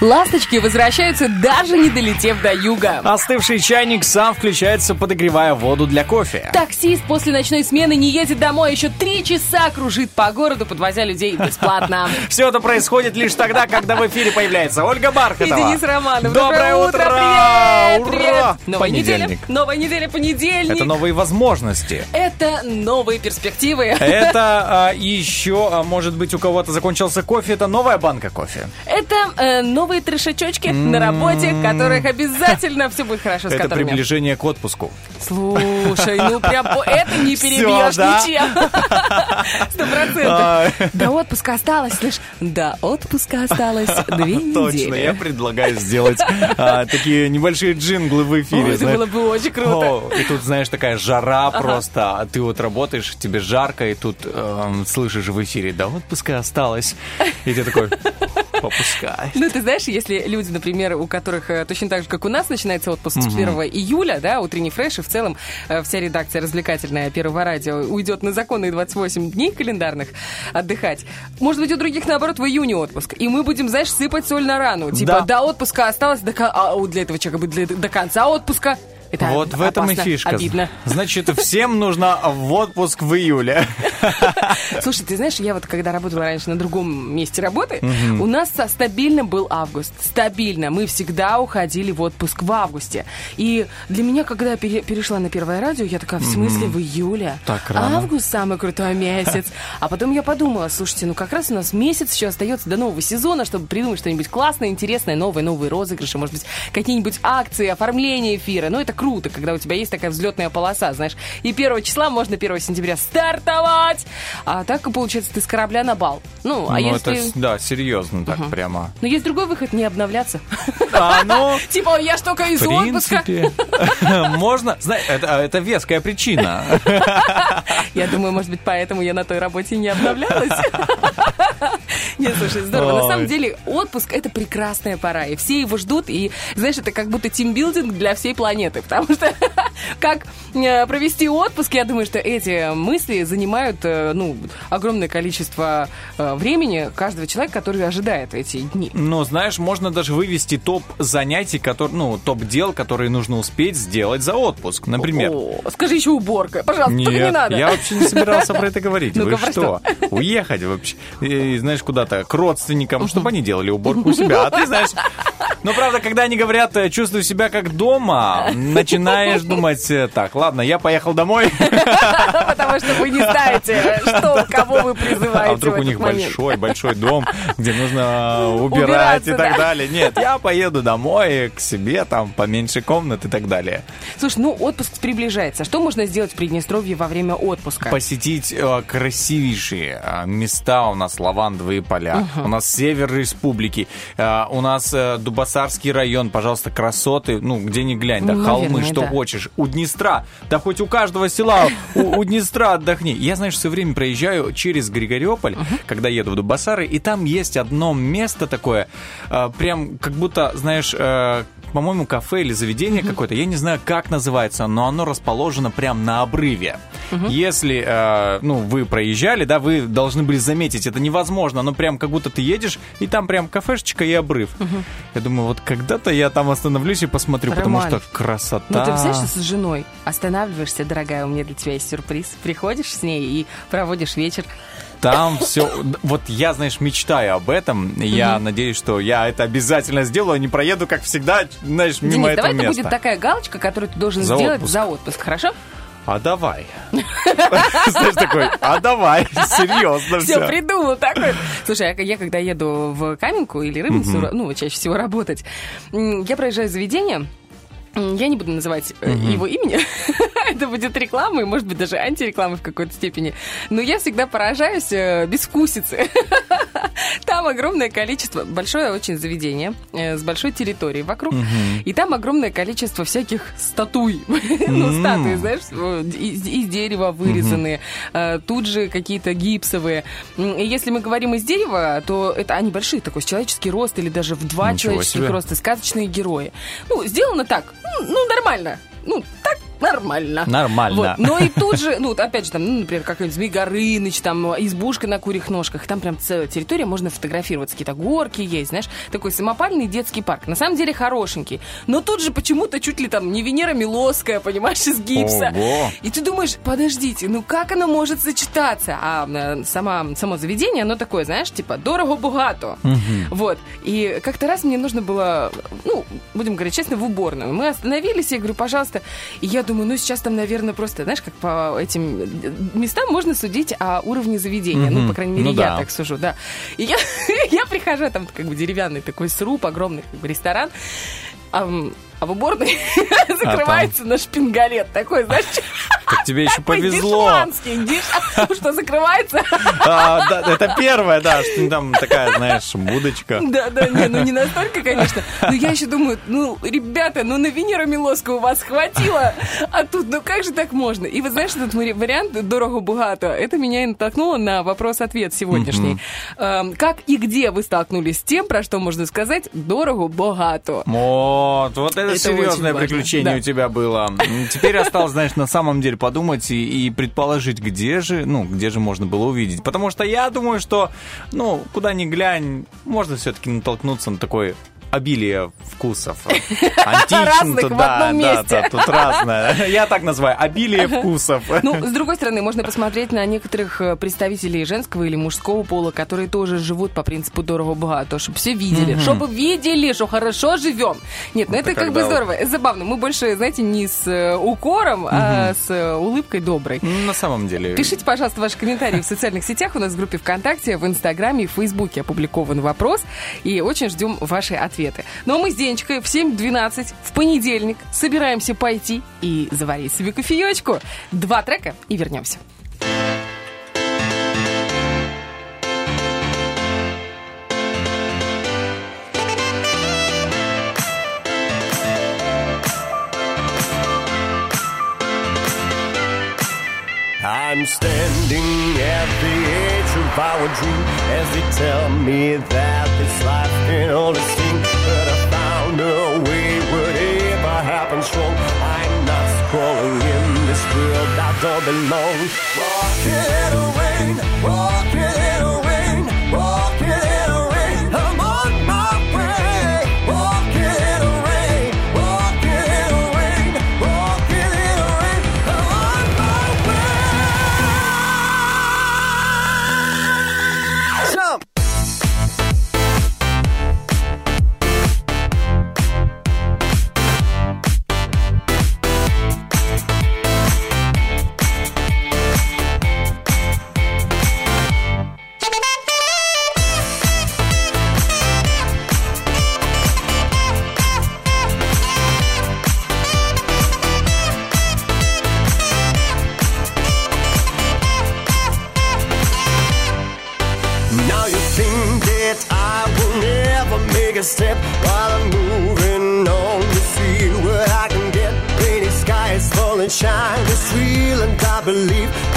Ласточки возвращаются, даже не долетев до юга. Остывший чайник сам включается, подогревая воду для кофе. Таксист после ночной смены не едет домой, еще три часа кружит по городу, подвозя людей бесплатно. Все это происходит лишь тогда, когда в эфире появляется Ольга И Бархатова. Денис Романов. Доброе утро! Привет! Ура! Привет! Новая неделя. Понедельник. Новая неделя, понедельник. Это новые возможности. Это новые перспективы. Это а, еще, а, может быть, у кого-то закончился кофе, это новая банка кофе. Это э, новые трешачочки на работе, которых обязательно все будет хорошо с это которыми. приближение к отпуску. Слушай, ну прям это не перебьешь ничем. Сто процентов. До отпуска осталось, слышь, до отпуска осталось две Точно, я недели. предлагаю сделать а, такие небольшие джинглы в эфире. Это было бы очень круто. И тут, знаешь, такая жара просто, а ты вот работаешь, тебе жарко, и тут эм, слышишь в эфире, до отпуска осталось. И ты такой, попускай. Ну, ты знаешь, если люди, например, у которых э, точно так же, как у нас, начинается отпуск с 1 июля, да, утренний фреш, и в целом э, вся редакция развлекательная Первого радио уйдет на законные 28 дней календарных отдыхать. Может быть, у других, наоборот, в июне отпуск. И мы будем, знаешь, сыпать соль на рану. Типа, Да. до отпуска осталось, до, а для этого человека будет для- до конца отпуска. Это вот в этом и опасно, фишка. Обидно. Значит, всем нужно в отпуск в июле. Слушай, ты знаешь, я вот когда работала раньше на другом месте работы, у нас стабильно был август. Стабильно. Мы всегда уходили в отпуск в августе. И для меня, когда я пере- перешла на первое радио, я такая, в смысле, в июле? Так рано. Август самый крутой месяц. А потом я подумала, слушайте, ну как раз у нас месяц еще остается до нового сезона, чтобы придумать что-нибудь классное, интересное, новое, новые розыгрыши, может быть, какие-нибудь акции, оформление эфира. Ну, это круто, когда у тебя есть такая взлетная полоса, знаешь. И 1 числа можно 1 сентября стартовать. А так, получается, ты с корабля на бал. Ну, а ну, если... это, да, серьезно так прямо. Но есть другой выход, не обновляться. А, ну, Типа, я ж только из отпуска. можно... Знаешь, это, веская причина. Я думаю, может быть, поэтому я на той работе не обновлялась. Нет, слушай, здорово. На самом деле, отпуск — это прекрасная пора, и все его ждут, и, знаешь, это как будто тимбилдинг для всей планеты, потому что как э, провести отпуск, я думаю, что эти мысли занимают, э, ну, огромное количество э, времени каждого человека, который ожидает эти дни. Ну, знаешь, можно даже вывести топ занятий, которые, ну, топ дел, которые нужно успеть сделать за отпуск. Например. О, скажи еще уборка, пожалуйста, только не Нет, надо. я вообще не собирался про это говорить. Вы что? Уехать вообще, знаешь, куда-то к родственникам, чтобы они делали уборку у себя. А ты знаешь, ну, правда, когда они говорят, чувствую себя как дома, начинаешь думать, э, так, ладно, я поехал домой, Потому что вы не знаете, что, кого вы призываете а вдруг у них большой, большой дом, где нужно убирать Убираться, и так да. далее. Нет, я поеду домой, к себе, там, поменьше комнат и так далее. Слушай, ну отпуск приближается. Что можно сделать в Приднестровье во время отпуска? посетить э, красивейшие э, места. У нас лавандовые поля, у нас север республики, э, у нас э, Дубасарский район, пожалуйста, красоты, ну, где ни глянь, да, холмы, наверное, что хочешь. У Днестра, да хоть у каждого села, у, Днестра отдохни. Я, знаешь, все время проезжаю через Григориополь, когда еду в Дубасары, и там есть одно место такое, э, прям как будто, знаешь, э, по-моему, кафе или заведение какое-то, я не знаю, как называется, но оно расположено прям на обрыве. Если, э, ну, вы проезжали, да, вы должны были заметить, это невозможно, но прям как будто ты едешь, и там прям кафешечка и обрыв. Я думаю, вот когда-то я там остановлюсь и посмотрю, потому Роман, что красота. Ну, ты знаешь, с женой останавливаешься, дорогая, у меня для тебя есть сюрприз. Приходишь с ней и проводишь вечер. Там все. Вот я, знаешь, мечтаю об этом. Я надеюсь, что я это обязательно сделаю, а не проеду, как всегда, знаешь, мимо Денис, этого давай это места. будет такая галочка, которую ты должен За сделать отпуск. за отпуск, хорошо? А давай. Знаешь, такой, а давай, серьезно Все, все. придумал такой. Слушай, я, я когда еду в Каменку или Рыбницу, ну, чаще всего работать, я проезжаю заведение, я не буду называть э, его имени, это будет рекламой, может быть, даже антирекламой в какой-то степени. Но я всегда поражаюсь э, безвкусице. Там огромное количество, большое очень заведение э, с большой территорией вокруг, и там огромное количество всяких статуй. Ну, статуи, знаешь, из, из дерева вырезанные, э, тут же какие-то гипсовые. И если мы говорим из дерева, то это они большие, такой человеческий рост или даже в два Ничего человеческих себе. роста, сказочные герои. Ну, сделано так, ну, нормально. Ну, так нормально. Нормально. Вот. Но и тут же, ну, опять же, там, ну, например, какой-нибудь Змей Горыныч, там, избушка на курьих ножках, там прям целая территория, можно фотографироваться, какие-то горки есть, знаешь, такой самопальный детский парк. На самом деле хорошенький. Но тут же почему-то чуть ли там не Венера Милосская, понимаешь, из гипса. Ого. И ты думаешь, подождите, ну как оно может сочетаться? А э, сама, само заведение, оно такое, знаешь, типа дорого-богато. Вот. И как-то раз мне нужно было, ну, будем говорить честно, в уборную. Мы остановились, я говорю, пожалуйста. И я думаю, ну сейчас там, наверное, просто, знаешь, как по этим местам можно судить о уровне заведения. Ну, Мгм. по крайней мере, Ну я да. так сужу, да. И я, я прихожу, там как бы деревянный такой сруб, огромный как бы ресторан. М, а в уборной закрывается на шпингалет такой, знаешь, Так тебе еще повезло. деш- что закрывается. А, это первое, да, что там такая, знаешь, будочка. Да, да, не, ну не настолько, конечно. Но я еще думаю, ну, ребята, ну на Венеру Милоску у вас хватило, а тут, ну как же так можно? И вы знаешь, этот вари- вариант дорого-богато, это меня и натолкнуло на вопрос-ответ сегодняшний. Эм, Как и где вы столкнулись с тем, про что можно сказать дорого-богато? Вот, вот это, Это серьезное приключение да. у тебя было. Теперь осталось, знаешь, на самом деле подумать и, и предположить, где же, ну, где же можно было увидеть. Потому что я думаю, что, ну, куда ни глянь, можно все-таки натолкнуться на такой обилие вкусов. В да, одном да, месте. да, тут разное. Я так называю, обилие вкусов. Ну, с другой стороны, можно посмотреть на некоторых э, представителей женского или мужского пола, которые тоже живут по принципу дорого-богато, чтобы все видели, чтобы видели, что хорошо живем. Нет, ну это, как бы здорово, забавно. Мы больше, знаете, не с э, укором, а с э, улыбкой доброй. На самом деле. Пишите, пожалуйста, ваши комментарии в социальных сетях. У нас в группе ВКонтакте, в Инстаграме и в Фейсбуке опубликован вопрос. И очень ждем ваши ответы. Ну а мы с Денечкой в 7.12 в понедельник собираемся пойти и заварить себе кофеечку. Два трека и вернемся. I'm standing at the edge of our dream as they tell me that this life can only sing. But I found a way, whatever happens wrong. I'm not crawling in this world I don't belong. Walking in the walking I believe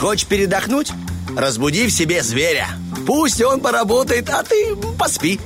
Хочешь передохнуть? Разбуди в себе зверя. Пусть он поработает, а ты поспи.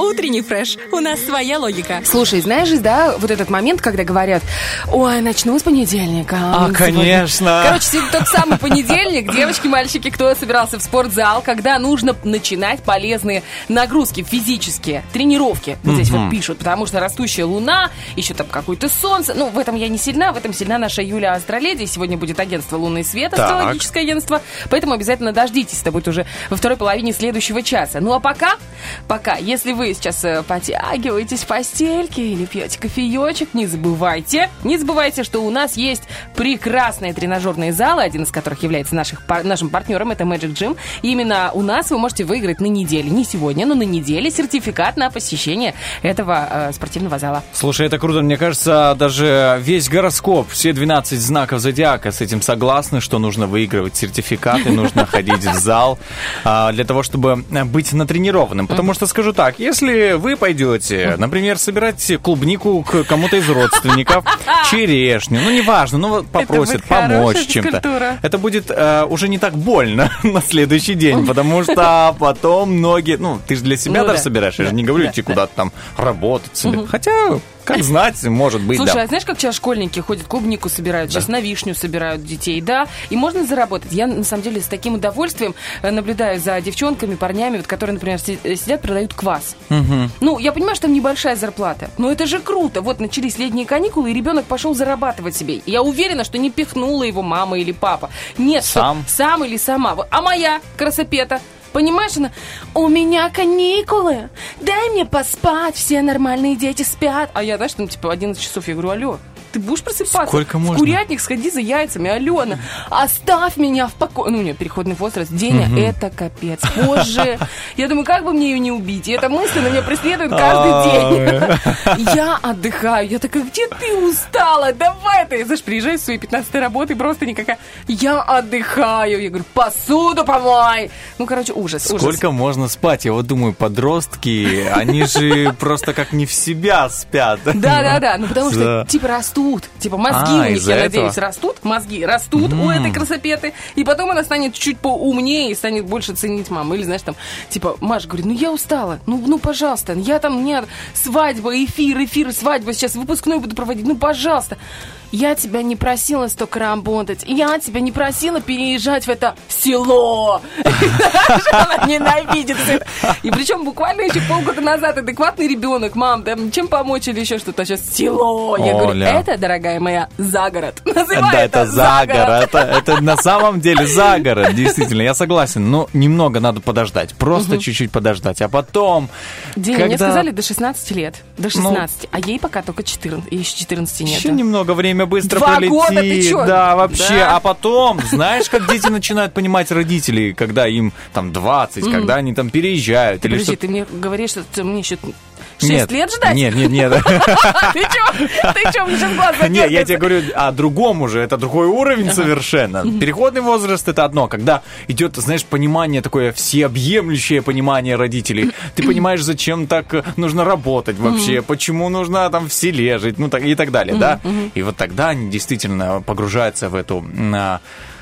Утренний фреш. У нас своя логика. Слушай, знаешь же, да, вот этот момент, когда говорят, ой, начну с понедельника. А, сегодня». конечно. Короче, сегодня тот самый понедельник, девочки, мальчики, кто собирался в спортзал, когда нужно начинать полезные нагрузки физические, тренировки. Вот здесь вот пишут, потому что растущая луна, еще там какое-то солнце. Ну, в этом я не сильна, в этом сильна наша Юля Астроледи. Сегодня будет агентство «Лунный свет», астрологическое агентство. Поэтому обязательно дождитесь, это будет уже во второй половине следующего часа. Ну, а пока, пока, если вы сейчас э, потягиваетесь в постельке или пьете кофеечек, не забывайте, не забывайте, что у нас есть прекрасные тренажерные залы, один из которых является наших, нашим партнером, это Magic Gym. И именно у нас вы можете выиграть на неделе, не сегодня, но на неделе сертификат на посещение этого э, спортивного зала. Слушай, это круто. Мне кажется, даже весь гороскоп, все 12 знаков зодиака с этим согласны, что нужно выигрывать сертификаты, нужно ходить в зал а, для того, чтобы э, быть натренированным. Потому что, скажу так, если вы пойдете, например, собирать клубнику к кому-то из родственников, черешню, ну, неважно, ну, попросят помочь чем-то. Это будет э, уже не так больно на следующий день, потому что потом многие... Ну, ты же для себя Ну даже да. собираешь, я же не говорю идти да. куда-то там работать. Хотя, как знать, может быть, Слушай, да. а знаешь, как сейчас школьники ходят, клубнику собирают, сейчас на вишню собирают детей, да? И можно заработать. Я, на самом деле, с таким удовольствием э, наблюдаю за девчонками, парнями, вот, которые, например, э, сидят, продают квас. Ну, я понимаю, что там небольшая зарплата, но это же круто. Вот начались летние каникулы, и ребенок пошел зарабатывать себе. Я уверена, что не пихнула его мама или папа. Нет, Сам. сам или сама. А моя красопета? Понимаешь, она, у меня каникулы, дай мне поспать, все нормальные дети спят. А я, знаешь, там типа 11 часов, я говорю, алло, ты будешь просыпаться? Сколько В можно? курятник сходи за яйцами, Алена, оставь меня в покое. Ну, у нее переходный возраст, Деня, это капец. Позже, я думаю, как бы мне ее не убить? И эта мысль на меня преследует каждый день. Я отдыхаю, я такая, где ты устала? Давай ты. Знаешь, приезжаю с своей 15 работы, просто никакая. Я отдыхаю. Я говорю, посуду помой. Ну, короче, ужас. Сколько можно спать? Я вот думаю, подростки, они же просто как не в себя спят. Да, да, да. Ну потому что типа растут. Типа мозги А, у них, я этого? надеюсь, растут. Мозги растут у этой красопеты. И потом она станет чуть поумнее и станет больше ценить маму. Или, знаешь, там, типа, Маша говорит, ну я устала. Ну, ну, пожалуйста. Я там, нет, свадьба, эфир, эфир, свадьба. Сейчас выпускной буду проводить. Ну, пожалуйста. Я тебя не просила столько работать. Я тебя не просила переезжать в это село. Она ненавидит. И причем буквально еще полгода назад адекватный ребенок, мам, там чем помочь или еще что-то, сейчас село. Я говорю, это, дорогая моя, за город. Называй Да, это за город. Это, на самом деле за город, действительно, я согласен. Но немного надо подождать, просто чуть-чуть подождать. А потом, День, мне сказали до 16 лет. До 16. а ей пока только 14. Ей еще 14 нет. Еще немного время быстро Два пролетит. года, ты чё? Да, вообще. Да. А потом, знаешь, как дети начинают понимать родителей, когда им там 20, когда они там переезжают подожди, ты мне говоришь, что мне еще 6 Нет, лет ждать? Нет, нет, нет. Ты что? Ты что, мне сейчас глаз Нет, я тебе говорю о другом уже, это другой уровень совершенно. Переходный возраст это одно, когда идет, знаешь, понимание такое, всеобъемлющее понимание родителей. Ты понимаешь, зачем так э, нужно работать вообще, почему нужно там в селе жить, ну так и так далее, да? И вот тогда они действительно погружаются в эту а,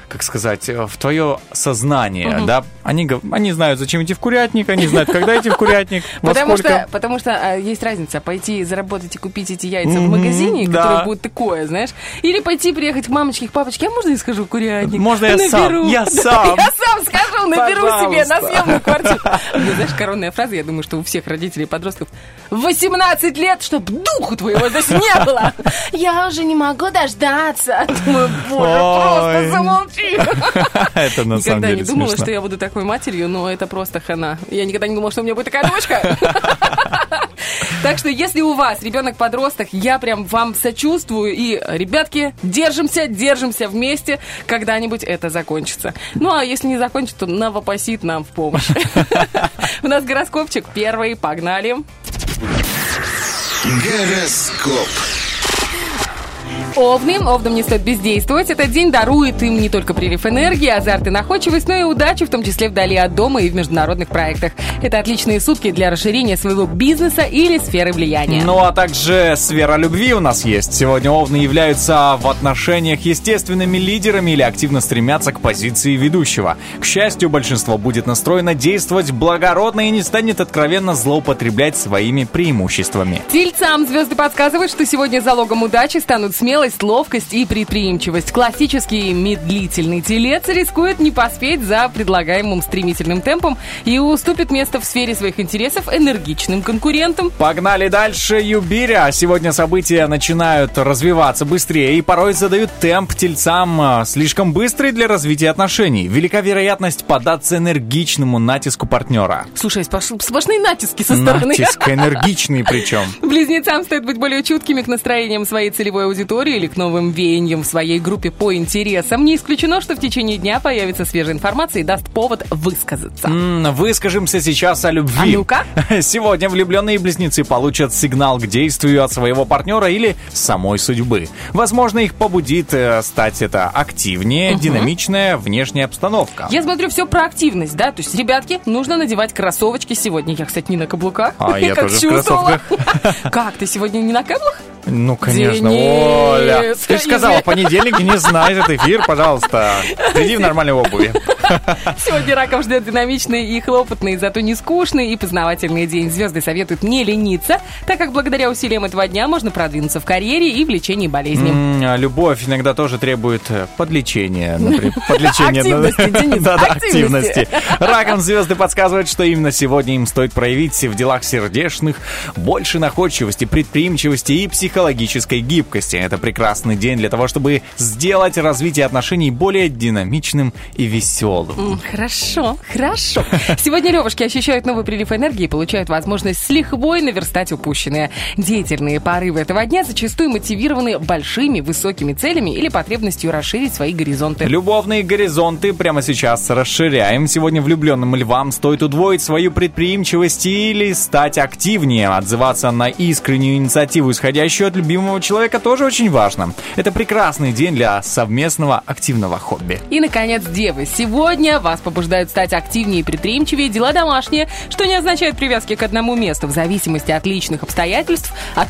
как сказать, э, в твое сознание, да, они, они знают, зачем идти в курятник, они знают, когда идти в курятник, во Потому сколько. что, потому что а, есть разница пойти заработать и купить эти яйца в Мгм, магазине, да. которое будет такое, знаешь, или пойти приехать к мамочке, к папочке, а можно я схожу в курятник? Можно я сам? Наберу. Я Да, сам. Я сам скажу, наберу себе на съемную квартиру. Знаешь, коронная фраза, я думаю, что у всех родителей и подростков 18 лет, чтоб духу твоего здесь не было. Я уже не могу дождаться. Думаю, боже, Ой. просто замолчи. Это на самом Никогда деле не думала, что я буду такой матерью, но это просто хана. Я никогда не думала, что у меня будет такая дочка. Так что, если у вас ребенок-подросток, я прям вам сочувствую. И, ребятки, держимся, держимся вместе. Когда-нибудь это закончится. Ну, а если не закончится, то новопосит нам в помощь. У нас гороскопчик первый. Погнали. Гороскоп. Овны. Овнам не стоит бездействовать. Этот день дарует им не только прилив энергии, азарт и находчивость, но и удачу, в том числе вдали от дома и в международных проектах. Это отличные сутки для расширения своего бизнеса или сферы влияния. Ну а также сфера любви у нас есть. Сегодня овны являются в отношениях естественными лидерами или активно стремятся к позиции ведущего. К счастью, большинство будет настроено действовать благородно и не станет откровенно злоупотреблять своими преимуществами. Тельцам звезды подсказывают, что сегодня залогом удачи станут смелость, ловкость и предприимчивость. Классический медлительный телец рискует не поспеть за предлагаемым стремительным темпом и уступит место в сфере своих интересов энергичным конкурентам. Погнали дальше, Юбиря. Сегодня события начинают развиваться быстрее и порой задают темп тельцам а, слишком быстрый для развития отношений. Велика вероятность поддаться энергичному натиску партнера. Слушай, сплошные натиски со стороны. Натиск энергичный причем. Близнецам стоит быть более чуткими к настроениям своей целевой аудитории или к новым веяниям в своей группе по интересам. Не исключено, что в течение дня появится свежая информация и даст повод высказаться. М, Выскажемся сейчас о любви. А ну-ка. Сегодня влюбленные близнецы получат сигнал к действию от своего партнера или самой судьбы. Возможно, их побудит э, стать это активнее, динамичная внешняя обстановка. Я смотрю все про активность, да? То есть, ребятки, нужно надевать кроссовочки сегодня. Я, кстати, не на каблуках. А я тоже в чувствовала. Как, ты сегодня не на каблах? Ну, конечно, Денис, Оля. Ты же сказала, понедельник не знает этот эфир, пожалуйста. Приди в нормальной обуви. Сегодня раков ждет динамичный и хлопотный, зато не скучный и познавательный день. Звезды советуют не лениться, так как благодаря усилиям этого дня можно продвинуться в карьере и в лечении болезней. М, а Любовь иногда тоже требует э, подлечения. например, Подлечения. Активности, Да-да, активности. активности. Раком звезды подсказывают, что именно сегодня им стоит проявить в делах сердечных больше находчивости, предприимчивости и психологической гибкости. Это прекрасный день для того, чтобы сделать развитие отношений более динамичным и веселым. Хорошо, хорошо. Сегодня левушки ощущают новый прилив энергии и получают возможность с лихвой наверстать упущенное. Деятельные порывы этого дня зачастую мотивированы большими, высокими целями или потребностью расширить свои горизонты. Любовные горизонты прямо сейчас расширяем. Сегодня влюбленным львам стоит удвоить свою предприимчивость или стать активнее. Отзываться на искреннюю инициативу, исходящую от любимого человека, тоже очень важно. Это прекрасный день для совместного активного хобби. И, наконец, девы. Сегодня вас побуждают стать активнее и предприимчивее дела домашние, что не означает привязки к одному месту. В зависимости от личных обстоятельств, от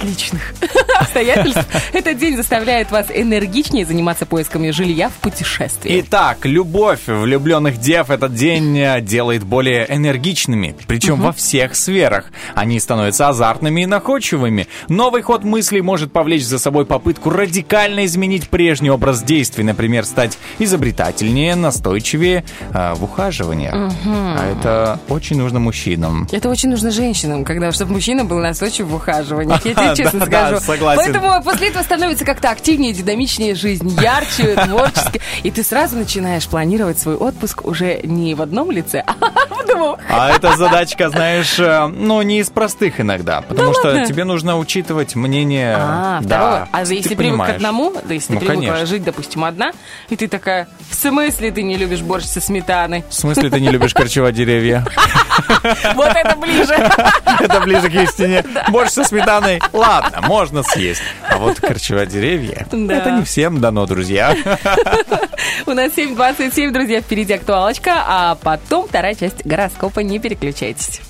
отличных обстоятельств, этот день заставляет вас энергичнее заниматься поисками жилья в путешествии. Итак, любовь влюбленных дев этот день э, делает более энергичными, причем во всех сферах. Они становятся азартными и находчивыми. Новый ход мыслей может повлечь за собой попытку радикально изменить прежний образ действий, например, стать изобретательнее, настойчивее э, в ухаживании. А это очень нужно мужчинам. Это очень нужно женщинам, когда чтобы мужчина был настойчив в ухаживаниях. Я тебе честно Да-да, скажу. согласен. Поэтому после этого становится как-то активнее, динамичнее жизнь, ярче, творчески. И ты сразу начинаешь планировать свой отпуск уже не в одном лице, а в двух. А эта задачка, знаешь, э, ну, не из простых иногда, потому что ладно? тебе нужно учитывать мнение... А, да, второго. А ты если привык к одному, да если Ну, ты привыкла конечно. жить, допустим, одна, и ты такая, в смысле ты не любишь борщ со сметаной? В смысле ты не любишь корчевать деревья? Вот это ближе. Это ближе к истине. Борщ со сметаной, ладно, можно съесть. А вот корчевать деревья, Да. это не всем дано, друзья. У нас 7.27, друзья, впереди актуалочка, а потом вторая часть гороскопа. Не переключайтесь.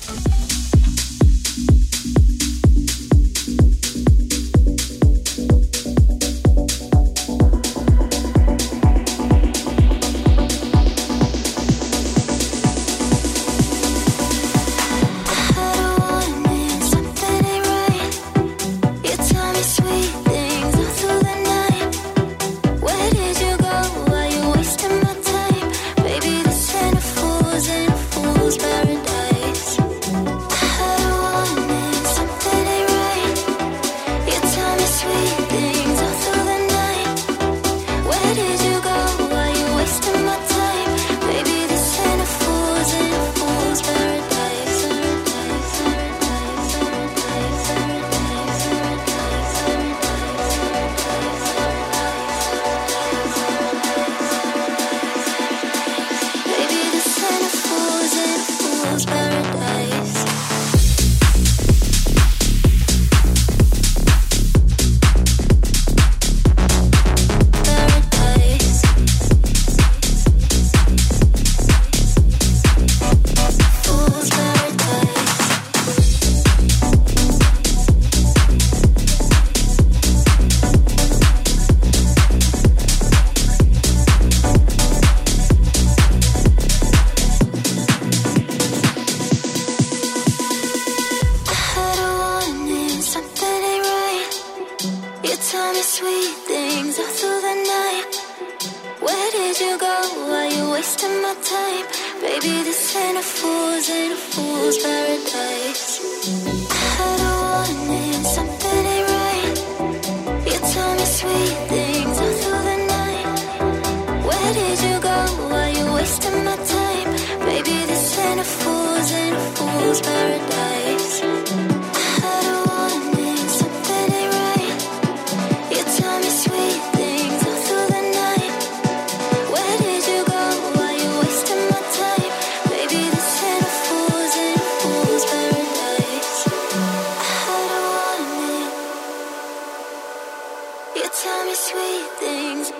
You tell me sweet things.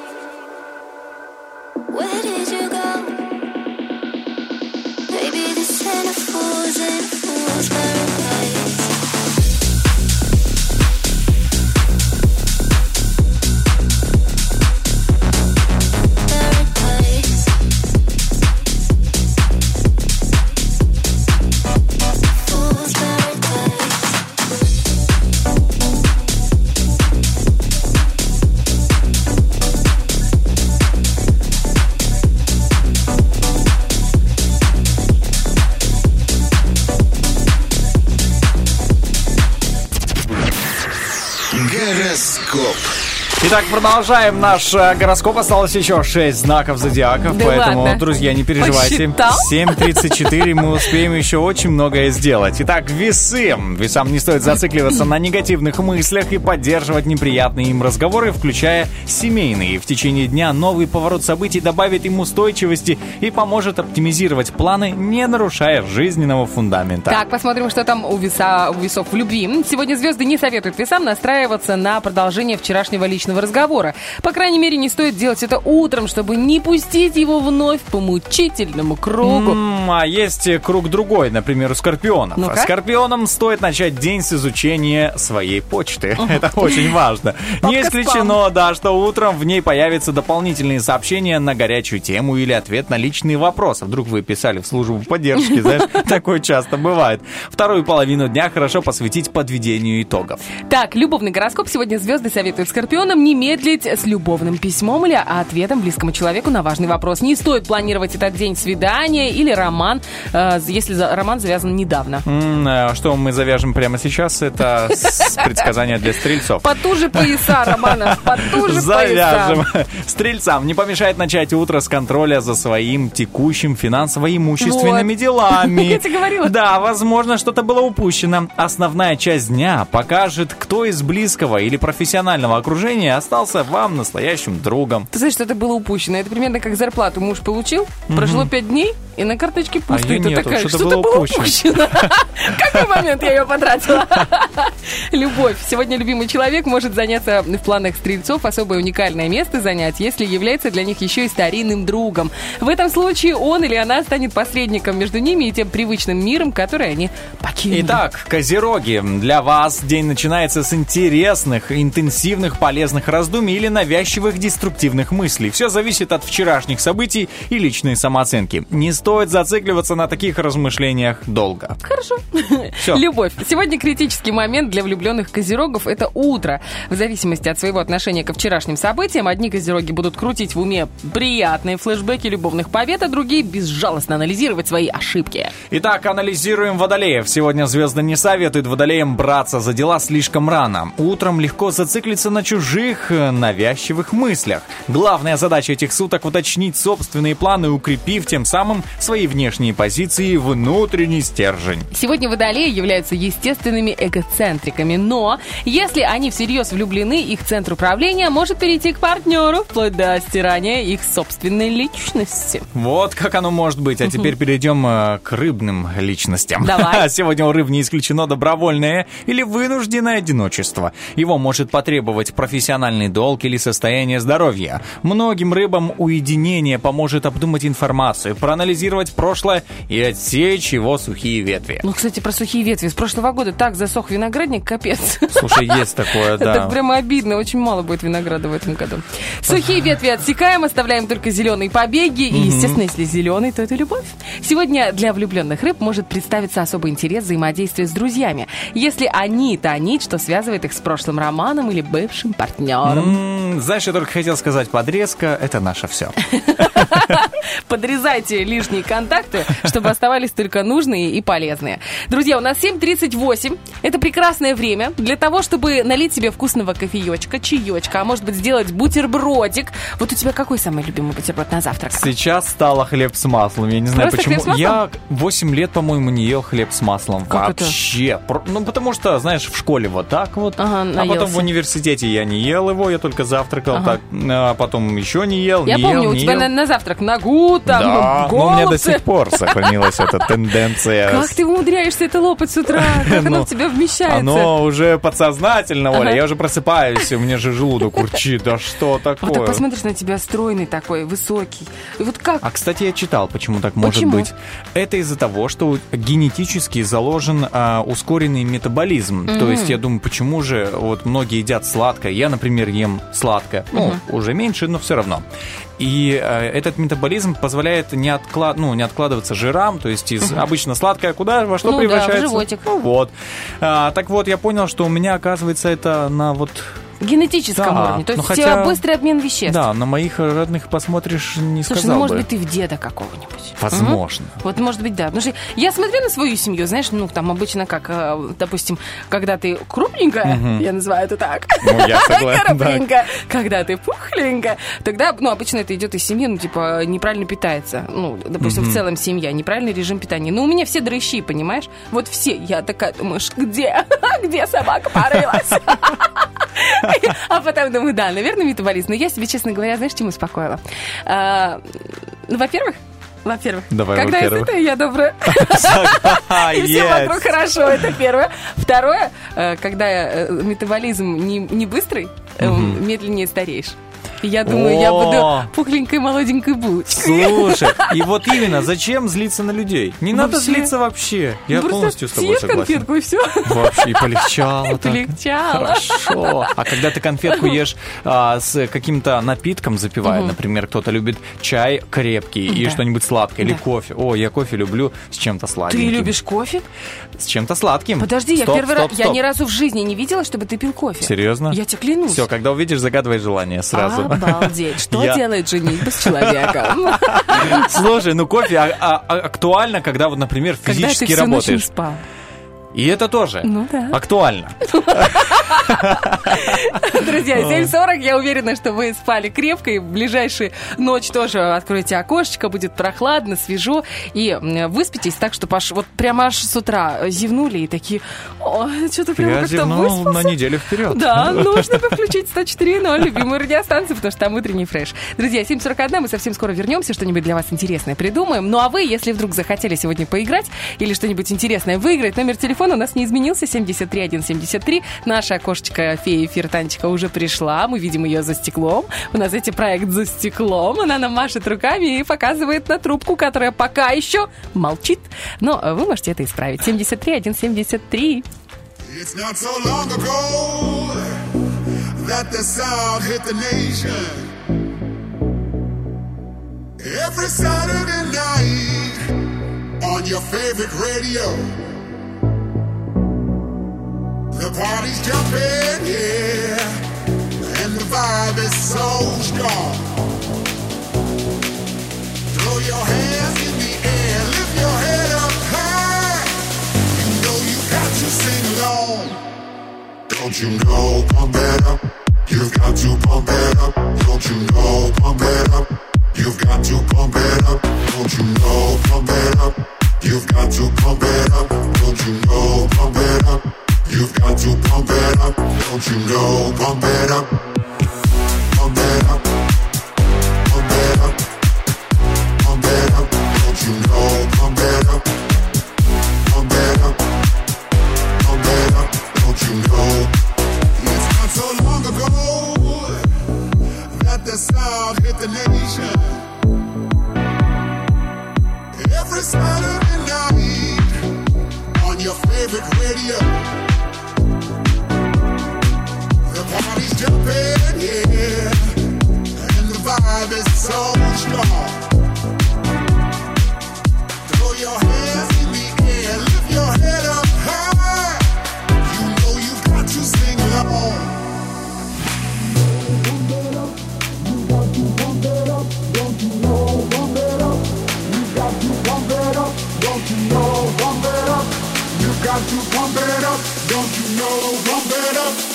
Where did you go? Baby, this ain't a fool's, ain't a fool's. Продолжаем наш э, гороскоп. Осталось еще 6 знаков зодиаков, Да поэтому, ладно? друзья, не переживайте. Посчитал? 7.34 мы успеем еще очень многое сделать. Итак, весы. Весам не стоит зацикливаться на негативных мыслях и поддерживать неприятные им разговоры, включая семейные. В течение дня новый поворот событий добавит им устойчивости и поможет оптимизировать планы, не нарушая жизненного фундамента. Так, посмотрим, что там у, веса, у весов в любви. Сегодня звезды не советуют весам настраиваться на продолжение вчерашнего личного разговора. По крайней мере, не стоит делать это утром, чтобы не пустить его вновь по мучительному кругу. М, А есть круг другой, например, у скорпионов. Ну-ка. Скорпионам стоит начать день с изучения своей почты. Это очень важно. Не исключено, да, что утром в ней появятся дополнительные сообщения на горячую тему или ответ на личные вопросы. Вдруг вы писали в службу поддержки, знаешь, такое часто бывает. Вторую половину дня хорошо посвятить подведению итогов. Так, любовный гороскоп. Сегодня звезды советуют скорпионам не медлить с любовным письмом или ответом близкому человеку на важный вопрос. Не стоит планировать этот день свидания или роман, э, если роман завязан недавно. Э, Что мы завяжем прямо сейчас, это предсказание для стрельцов. Потуже пояса, Романа, потуже Завяжем. пояса. Стрельцам не помешает начать утро с контроля за своим текущим финансово-имущественными делами. Я тебе говорила. Да, возможно, что-то было упущено. Основная часть дня покажет, кто из близкого или профессионального окружения остался вам настоящим другом. Ты знаешь, что это было упущено? Это примерно как зарплату муж получил, прошло пять дней, и на карточке пусто. её И ты такая, что-то было упущено». какой момент я ее потратила? Любовь. Сегодня любимый человек может заняться в планах стрельцов особое уникальное место занять, если является для них еще и старинным другом. В этом случае он или она станет посредником между ними и тем привычным миром, который они покинули. Итак, козероги, для вас день начинается с интересных, интенсивных, полезных раздумий или навязчивых деструктивных мыслей. Все зависит от вчерашних событий и личной самооценки. Не стоит зацикливаться на таких размышлениях долго. Хорошо. Всё. Любовь. Сегодня критический момент для влюбленных козерогов – это утро. В зависимости от своего отношения ко вчерашним событиям, одни козероги будут крутить в уме приятные флешбеки любовных побед, а другие безжалостно анализировать свои ошибки. Итак, анализируем водолеев. Сегодня звезды не советуют водолеям браться за дела слишком рано. Утром легко зациклиться на чужих навязчивых мыслях. Главная задача этих суток уточнить собственные планы, укрепив тем самым свои внешние позиции и внутренний стержень. Сегодня водолеи являются естественными эгоцентриками, но если они всерьез влюблены, их центр управления может перейти к партнеру, вплоть до стирания их собственной личности. Вот как оно может быть. А теперь перейдем э, к рыбным личностям. Давай. Сегодня у рыб не исключено добровольное или вынужденное одиночество. Его может потребовать профессиональный долг или состояние здоровья. Многим рыбам уединение поможет обдумать информацию, проанализировать прошлое и отсечь его сухие ветви. Ну, кстати, про сухие ветви. С прошлого года так засох виноградник, капец. Слушай, есть такое, Это да. прямо обидно, очень мало будет винограда в этом году. Сухие ветви отсекаем, оставляем только зеленые побеги. И, естественно, если зеленый, то это любовь. Сегодня для влюбленных рыб может представиться особый интерес взаимодействия с друзьями. Если они та нить, что связывает их с прошлым романом или бывшим партнером. Знаешь, я только хотел сказать, подрезка — это наше все. Подрезайте лишние контакты, чтобы оставались только нужные и полезные. Друзья, у нас 7.38. Это прекрасное время для того, чтобы налить себе вкусного кофеечка, чаечка, а может быть сделать бутербродик. Вот у тебя какой самый любимый бутерброд на завтрак? Сейчас стало хлеб с маслом. Я не знаю Просто почему. Я 8 лет, по-моему, не ел хлеб с маслом. Как? Вообще. Ну, потому что, знаешь, в школе вот так вот. Ага, а потом в университете я не ел его, я только завтракал так. А потом еще не ел, Я не помню, ел, у не тебя ел. на, на завтрак ногу, там, Да, но у меня до сих пор сохранилась эта тенденция. Как ты умудряешься это лопать с утра? Как оно Ну, в тебя вмещается? Оно уже подсознательно, Оля. Ага. Я уже просыпаюсь, и у меня же желудок урчит. Да что Вот так такое? посмотришь на тебя стройный такой, высокий. И вот как? А, кстати, я читал, почему так может быть. Это из-за того, что генетически заложен а, ускоренный метаболизм. То есть, я думаю, почему же вот многие едят сладкое. Я, например, ем сладкое. Ну, уже меньше, но все равно. И э, этот метаболизм позволяет не, отклад... ну, не откладываться жирам, то есть из обычно сладкое куда во что Ну да, в превращается? животик. Ну вот. А, так вот, я понял, что у меня, оказывается, это на вот генетическом Да, уровне. То есть ну у тебя хотя- быстрый обмен веществ. Да, на моих родных посмотришь, не Слушай, сказал ну может бы. быть ты в деда какого-нибудь. Возможно. Мгм. Вот может быть, да. Потому что я смотрю на свою семью, знаешь, ну там обычно как, э, допустим, когда ты крупненькая, я называю это так, Ну, я согласен, да. крупненькая, когда ты пухленькая, тогда, ну, обычно это идет из семьи, ну, типа, неправильно питается. Ну, допустим, в целом семья, неправильный режим питания. Ну, у меня все дрыщи, понимаешь? Вот все. Я такая, думаешь, где? Где собака порылась? А потом думаю, да, наверное, метаболизм. Но я себе, честно говоря, знаешь, чем успокоила? А, Ну, во-первых, во-первых, Давай, когда я во-первых. сытая, я добрая. И все вокруг хорошо, это первое. Второе, э, когда э, метаболизм не, не быстрый, э, медленнее стареешь. И я думаю, я О! буду пухленькой молоденькой булочкой. Слушай, и вот именно, зачем злиться на людей? Не надо Вообще. злиться вообще. Я Просто полностью с тобой согласен. конфетку и все. Вообще, и полегчало так. Полегчало. Хорошо. А когда ты конфетку ешь а, с каким-то напитком запивая, например, кто-то любит чай крепкий и Да. что-нибудь сладкое, или Да. кофе. О, я кофе люблю с чем-то Ты сладеньким. любишь кофе? С чем-то сладким. Подожди, я Стоп, первый стоп, раз, я стоп. ни разу в жизни не видела, чтобы ты пил кофе. Серьезно? Я тебе клянусь. Все, когда увидишь, загадывай желание сразу. Обалдеть. Что Я- делает женитьба с человеком? Слушай, ну кофе а- а- актуально, когда вот, например, Когда ты физически всю ночь не работаешь. спал. И это тоже Ну да. актуально. Друзья, 7.40, я уверена, что вы спали крепко, и в ближайшую ночь тоже откройте окошечко, будет прохладно, свежо, и выспитесь так, чтобы аж вот прямо аж с утра зевнули и такие, что-то прямо как-то выспался. на неделю вперед. Да, нужно бы включить 104.0, любимую радиостанцию, потому что там утренний фреш. Друзья, 7.41, мы совсем скоро вернемся, что-нибудь для вас интересное придумаем. Ну а вы, если вдруг захотели сегодня поиграть или что-нибудь интересное выиграть, номер телефона у нас не изменился, 73173. Наша окошечко феи эфир Танечка уже пришла, мы видим ее за стеклом. У нас эти проект за стеклом, она нам машет руками и показывает на трубку, которая пока еще молчит. Но вы можете это исправить. 73173. It's not so long ago that the sound hit the nation. Every Saturday night on your favorite radio. The party's jumping, yeah, and the vibe is so strong. Throw your hands in the air, lift your head up high. You know you got to sing along. Don't you know, pump it up. You've got to pump it up. Don't you know, pump it up. You've got to pump it up. Don't you know, pump it up. You've got to pump it up. Don't you know, pump it up. You've got to pump it up, don't you know? Pump it up, pump it up, pump it up, pump it up, don't you know? Pump it up, pump it up, pump it up, don't you know? It's not so long ago that the sound hit the nation. Every Saturday night on your favorite radio. And the vibe is so strong. Throw your hands in the air, lift your head up high. You know you got to sing along. It up, you got to it up, don't you know? It up, you got to it up, don't you know? It up, you got to it up, don't you know? Bump it up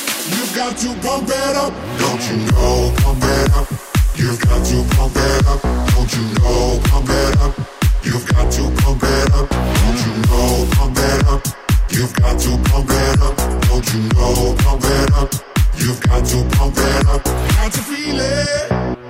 pump it up, don't you know? Pump it up. You've got to pump it up, don't you know? Pump it up. You've got to pump it up, don't you know? Pump it up. You've got to pump it up, don't you know? Pump it up. You've got to pump it up. Got to feel it.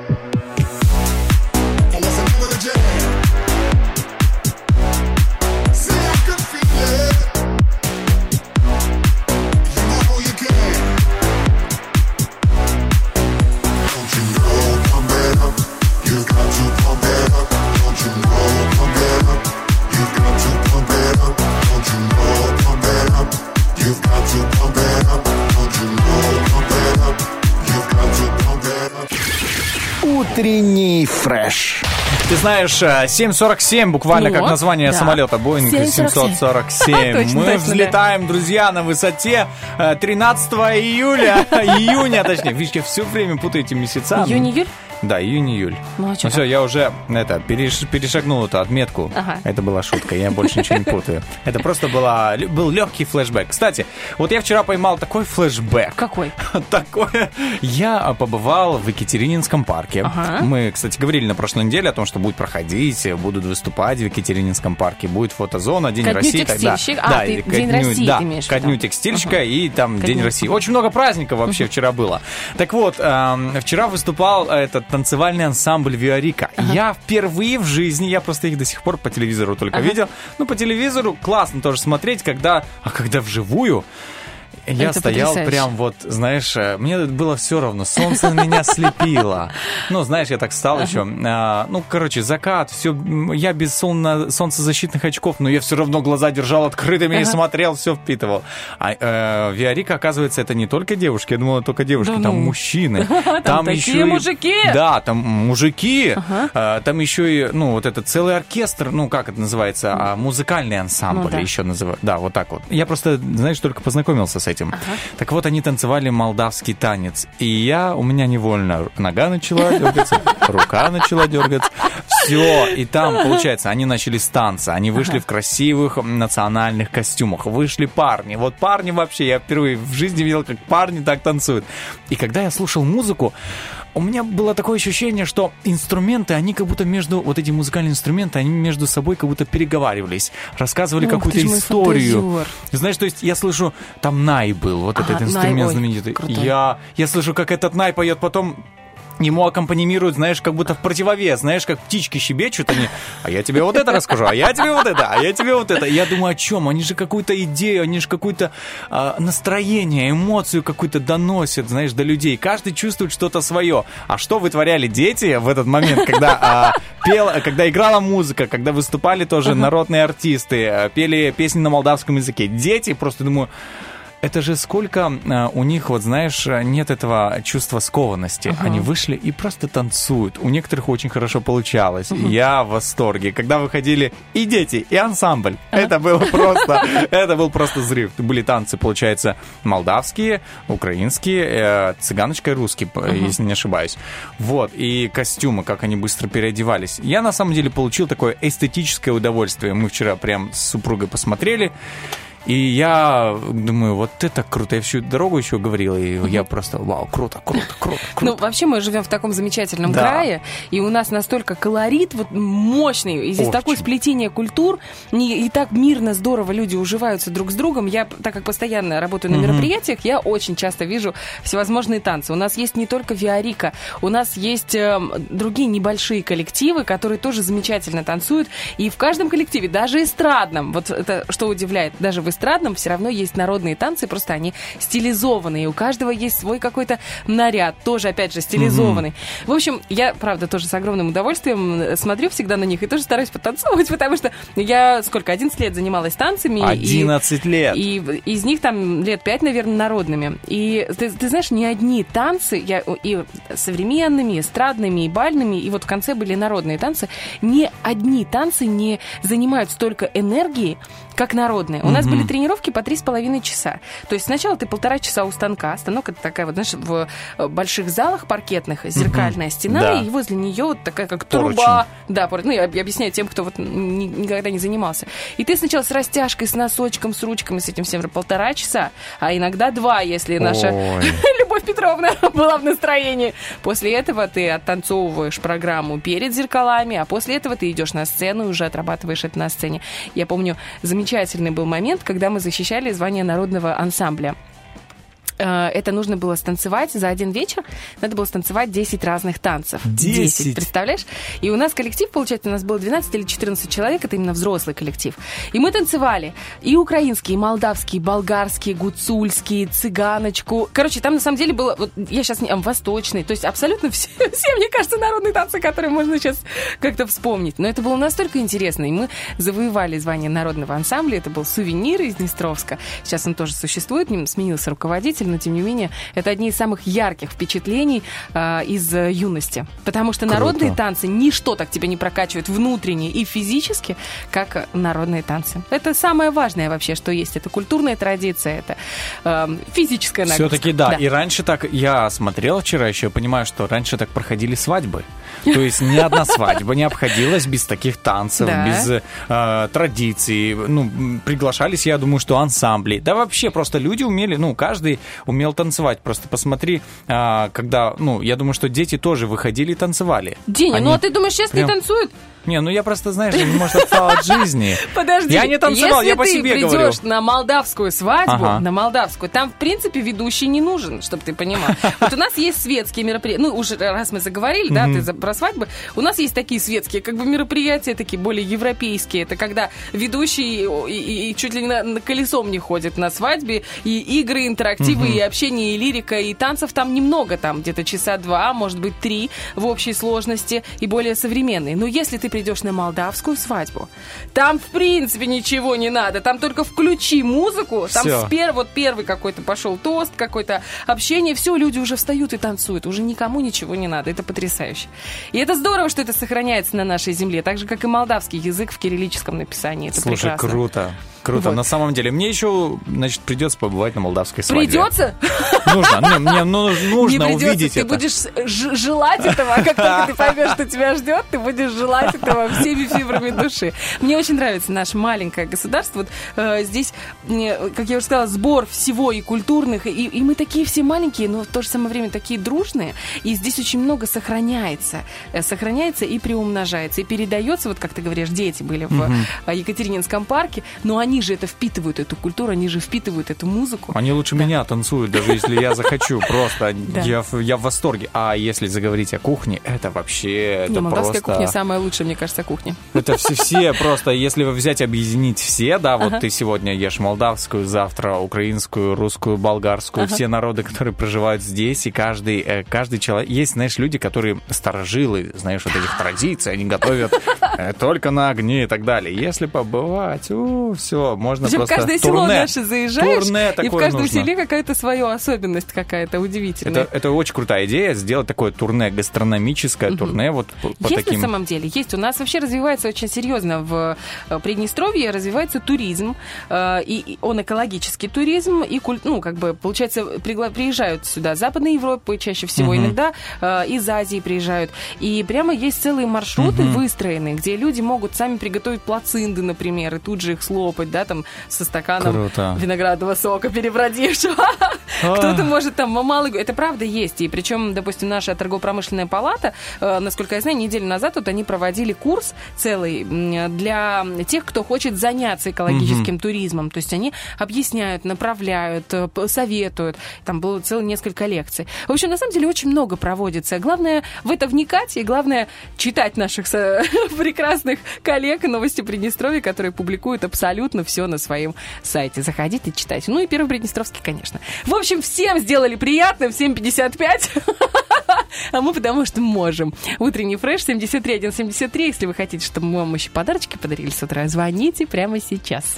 Утренний фреш. Ты знаешь, э, 747 буквально Ну, как название да. самолета Boeing 747. 747. Точно, Мы точно, да. взлетаем, друзья, на высоте э, 13 июля, июня, точнее. Видите, я все время путаю эти месяца. Июнь-июль? Да, июнь-июль. Ну, а чё все, я уже это, переш- перешагнул эту отметку. Ага. Это была шутка, я больше ничего не путаю. Это просто была, был легкий флешбэк. Кстати, вот я вчера поймал такой флешбэк. Какой? Такое. Я побывал в Екатерининском парке. Ага. Мы, кстати, говорили на прошлой неделе о том, что будет проходить, будут выступать в Екатерининском парке, будет фотозона, День Ко дню России. так- да. А, Да, ты ко День дню- России да, ты имеешь ко дню текстильщика и там Ко День дню России. Очень много праздников вообще вчера было. Так вот, эм, вчера выступал этот танцевальный ансамбль Виарика. Я впервые в жизни, я просто их до сих пор по телевизору только видел. Ну, по телевизору классно тоже смотреть, когда, а когда вживую, я Это стоял потрясающе. прям вот, знаешь, э, мне было все равно, солнце меня слепило. Ну, знаешь, я так встал еще. а, Ну, короче, закат, все. Я без солна- солнцезащитных очков, но я все равно глаза держал открытыми и смотрел, все впитывал. А э, Виарика, оказывается, это не только девушки. Я думал, это только девушки, там ну. мужчины. Там еще мужики. Да, там мужики. А, Там еще и, ну, вот этот целый оркестр, ну, как это называется, а, музыкальный ансамбль Ну еще называют. Да, вот так вот. Я просто, знаешь, только познакомился с этим. Так вот, они танцевали молдавский танец. И я, у меня невольно нога начала дергаться, рука начала дергаться. Все. И там, получается, они начали с танца. Они вышли в красивых национальных костюмах. Вышли парни. Вот парни вообще, я впервые в жизни видел, как парни так танцуют. И когда я слушал музыку, у меня было такое ощущение, что инструменты, они как будто между, вот эти музыкальные инструменты, они между собой как будто переговаривались, рассказывали какую-то историю. фантазер. Знаешь, то есть я слышу, там Най был, вот Ага, этот Най, инструмент ой, знаменитый. крутой. Я, я слышу, как этот Най поет, потом ему аккомпанируют, знаешь, как будто в противовес, знаешь, как птички щебечут они, а я тебе вот это расскажу, а я тебе вот это, а я тебе вот это. Я думаю, о чем? Они же какую-то идею, они же какое-то а, настроение, эмоцию какую-то доносят, знаешь, до людей. Каждый чувствует что-то свое. А что вытворяли дети в этот момент, когда а, пел, когда играла музыка, когда выступали тоже народные артисты, а, пели песни на молдавском языке. Дети, просто думаю, это же сколько а, у них, вот знаешь, нет этого чувства скованности. Они вышли и просто танцуют. У некоторых очень хорошо получалось. Я в восторге. Когда выходили и дети, и ансамбль, это было просто, это был просто взрыв. Были танцы, получается, молдавские, украинские, э, цыганочка и русский, п- если не ошибаюсь. Вот, и костюмы, как они быстро переодевались. Я, на самом деле, получил такое эстетическое удовольствие. Мы вчера прям с супругой посмотрели. И я думаю, вот это круто. Я всю дорогу еще говорил, и я просто, вау, круто, круто, круто, Ну, круто. вообще мы живем в таком замечательном Да. крае, и у нас настолько колорит вот мощный, и здесь Очень. такое сплетение культур, не- и так мирно, здорово люди уживаются друг с другом. Я, так как постоянно работаю на мероприятиях, я очень часто вижу всевозможные танцы. У нас есть не только Виарика, у нас есть эм, другие небольшие коллективы, которые тоже замечательно танцуют, и в каждом коллективе, даже эстрадном, вот это что удивляет, даже в эстрадном все равно есть народные танцы, просто они стилизованные, и у каждого есть свой какой-то наряд, тоже, опять же, стилизованный. В общем, я, правда, тоже с огромным удовольствием смотрю всегда на них и тоже стараюсь потанцевать, потому что я сколько, 11 лет занималась танцами. и- 11 лет. и из них там лет пять, наверное, народными. И ты, ты знаешь, не одни танцы, я, и современными, и эстрадными, и бальными, и вот в конце были народные танцы, ни одни танцы не занимают столько энергии, как народные. У нас были тренировки по три с половиной часа. То есть сначала ты полтора часа у станка. Станок это такая вот, знаешь, в э, больших залах паркетных зеркальная стена, Да. и возле нее вот такая как Поручень. труба. Да, пор- ну я об- объясняю тем, кто вот ни- никогда не занимался. И ты сначала с растяжкой, с носочком, с ручками, с этим всем полтора часа, а иногда два, если наша. Любовь Петровна была в настроении. После этого ты оттанцовываешь программу перед зеркалами, а после этого ты идешь на сцену и уже отрабатываешь это на сцене. Я помню, замечательный был момент, когда мы защищали звание народного ансамбля. Э, Это нужно было станцевать за один вечер. Надо было станцевать 10 разных танцев. 10? представляешь? И у нас коллектив, получается, у нас было 12 или 14 человек, это именно взрослый коллектив. И мы танцевали и украинский, и молдавский, и болгарский, и гуцульский, цыганочку. Короче, там на самом деле было, вот я сейчас не, а, восточный, то есть абсолютно все, все, мне кажется, народные танцы, которые можно сейчас как-то вспомнить. Но это было настолько интересно, и мы завоевали звание народного ансамбля. Это был сувенир из Днестровска. Сейчас он тоже существует, сменился руководитель, но тем не менее это одни из самых ярких впечатлений а, из э, юности. Потому что Круто. народные танцы, ничто так тебя не прокачивает внутренне и физически, как э, народные танцы. Это самое важное вообще, что есть. Это культурная традиция, это э, физическая нагрузка. Все-таки да. И раньше так, я смотрел вчера еще, понимаю, что раньше так проходили свадьбы. То есть ни одна свадьба не обходилась без таких танцев, Да. без э, традиций. Ну, приглашались, я думаю, что ансамбли. Да вообще, просто люди умели, ну, каждый умел танцевать. Просто посмотри, а, когда, ну, я думаю, что дети тоже выходили и танцевали. Деня, Они ну а ты думаешь, сейчас прям- не танцуют? Не, ну я просто, знаешь, может, отстал от жизни. Подожди. Я не танцевал, если я по ты себе придешь говорю. на молдавскую свадьбу, Ага. на молдавскую, там, в принципе, ведущий не нужен, чтобы ты понимал. Вот у нас есть светские мероприятия. Ну, уже раз мы заговорили, да, ты про свадьбы. У нас есть такие светские, как бы, мероприятия, такие более европейские. Это когда ведущий и, и- и чуть ли не на, на колесом не ходит на свадьбе. И игры, интерактивы, и общение, и лирика, и танцев там немного. Там где-то часа два, может быть, три в общей сложности и более современные. Но если ты придешь на молдавскую свадьбу, там, в принципе, ничего не надо. Там только включи музыку, там Всё. с пер- вот первый какой-то пошел тост, какое-то общение, все, люди уже встают и танцуют. Уже никому ничего не надо. Это потрясающе. И это здорово, что это сохраняется на нашей земле, так же, как и молдавский язык в кириллическом написании. Это Слушай, прекрасно. круто. Круто. Вот. На самом деле, мне еще, значит, придется побывать на молдавской свадьбе. Придется? Нужно, ну, мне ну, нужно не придется, увидеть ты это. будешь ж- желать этого, а как только ты поймешь, что тебя ждет, ты будешь желать этого всеми фибрами души. Мне очень нравится наше маленькое государство. Вот э, здесь, э, как я уже сказала, сбор всего и культурных, и, и мы такие все маленькие, но в то же самое время такие дружные, и здесь очень много сохраняется, Э, сохраняется и приумножается, и передается, вот как ты говоришь, дети были в э, Екатерининском парке, но они же это впитывают, эту культуру, они же впитывают эту музыку. Они лучше меня танцуют, даже если я захочу. Просто Да. я, в- восторге. А если заговорить о кухне, это вообще... Не, молдавская кухня самая лучшая, мне кажется, кухня. Это все, просто, если взять, объединить все, да, вот ты сегодня ешь молдавскую, завтра украинскую, русскую, болгарскую, все народы, которые проживают здесь, и каждый, э, каждый человек... Есть, знаешь, люди, которые сторожилы, знаешь, вот этих традиций, они готовят э, только на огне и так далее. Если побывать, все, можно Причем просто каждое село турне. наше заезжаешь, Турне и в каждом нужно. селе какая-то своя особенность какая-то удивительная. Это, это очень крутая идея, сделать такое турне, гастрономическое турне, вот по, по есть таким... на самом деле, есть. У нас вообще развивается очень серьезно в э, Приднестровье, развивается туризм, э, и, он экологический туризм, и, куль- ну, как бы, получается, пригла- приезжают сюда Западной Европы чаще всего, Мгм. иногда э, из Азии приезжают. И прямо есть целые маршруты Мгм. выстроены, где люди могут сами приготовить плацинды, например, и тут же их слопать, да, там, со стаканом Круто. виноградного сока перебродившего. Кто-то может там малый... Это правда есть. И причем, допустим, наша торгово-промышленная палата, э, насколько я знаю, неделю назад вот они проводили курс целый для тех, кто хочет заняться экологическим туризмом. То есть они объясняют, направляют, э, советуют. Там было целых несколько лекций. В общем, на самом деле очень много проводится. Главное в это вникать и главное читать наших со- прекрасных коллег новости Приднестровья, которые публикуют абсолютно все на своем сайте. Заходите, читайте. Ну и первый Приднестровский, конечно. В общем, всем сделали приятно в 7.55. А мы потому что можем. Утренний фреш 73173. Если вы хотите, чтобы мы вам еще подарочки подарили с утра, звоните прямо сейчас.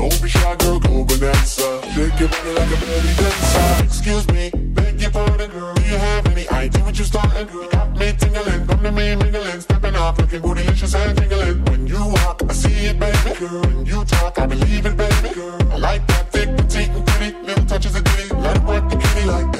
Don't be shy, girl, go bonanza. Shake your body like a belly dancer. Excuse me, beg your pardon, girl. Do you have any idea what you're starting, girl? You got me tingling, come to me mingling, stepping off, looking bootylicious and tingling. When you walk, I see it, baby, girl. When you talk, I believe it, baby, girl. I like that thick, petite, and pretty, little touches of ditty. Let it work the kitty like, hey,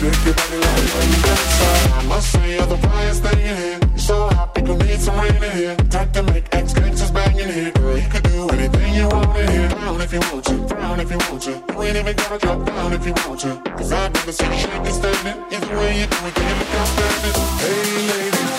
Shake your body like a belly dancer. I must say you're the brightest thing in here. You're so hot, people need some rain in here. Time to make ex gangsters bang in here. Girl, you could do anything you want in here. Down if you want to, down if you want to. You ain't even gotta drop down if you want to. Cause I've never seen you shaking standing. Either way you do it, can you look outstanding? Hey ladies,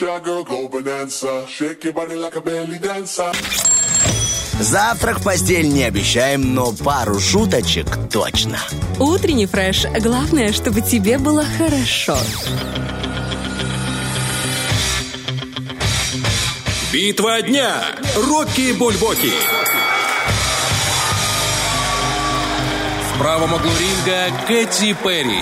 Shy, girl, go bonanza. Shake your body like a belly dancer. Завтрак в постель не обещаем, но пару шуточек точно. Утренний фреш. Главное, чтобы тебе было хорошо. Битва дня. Рокки Бульбоки. В правом углу ринга Кэти Перри.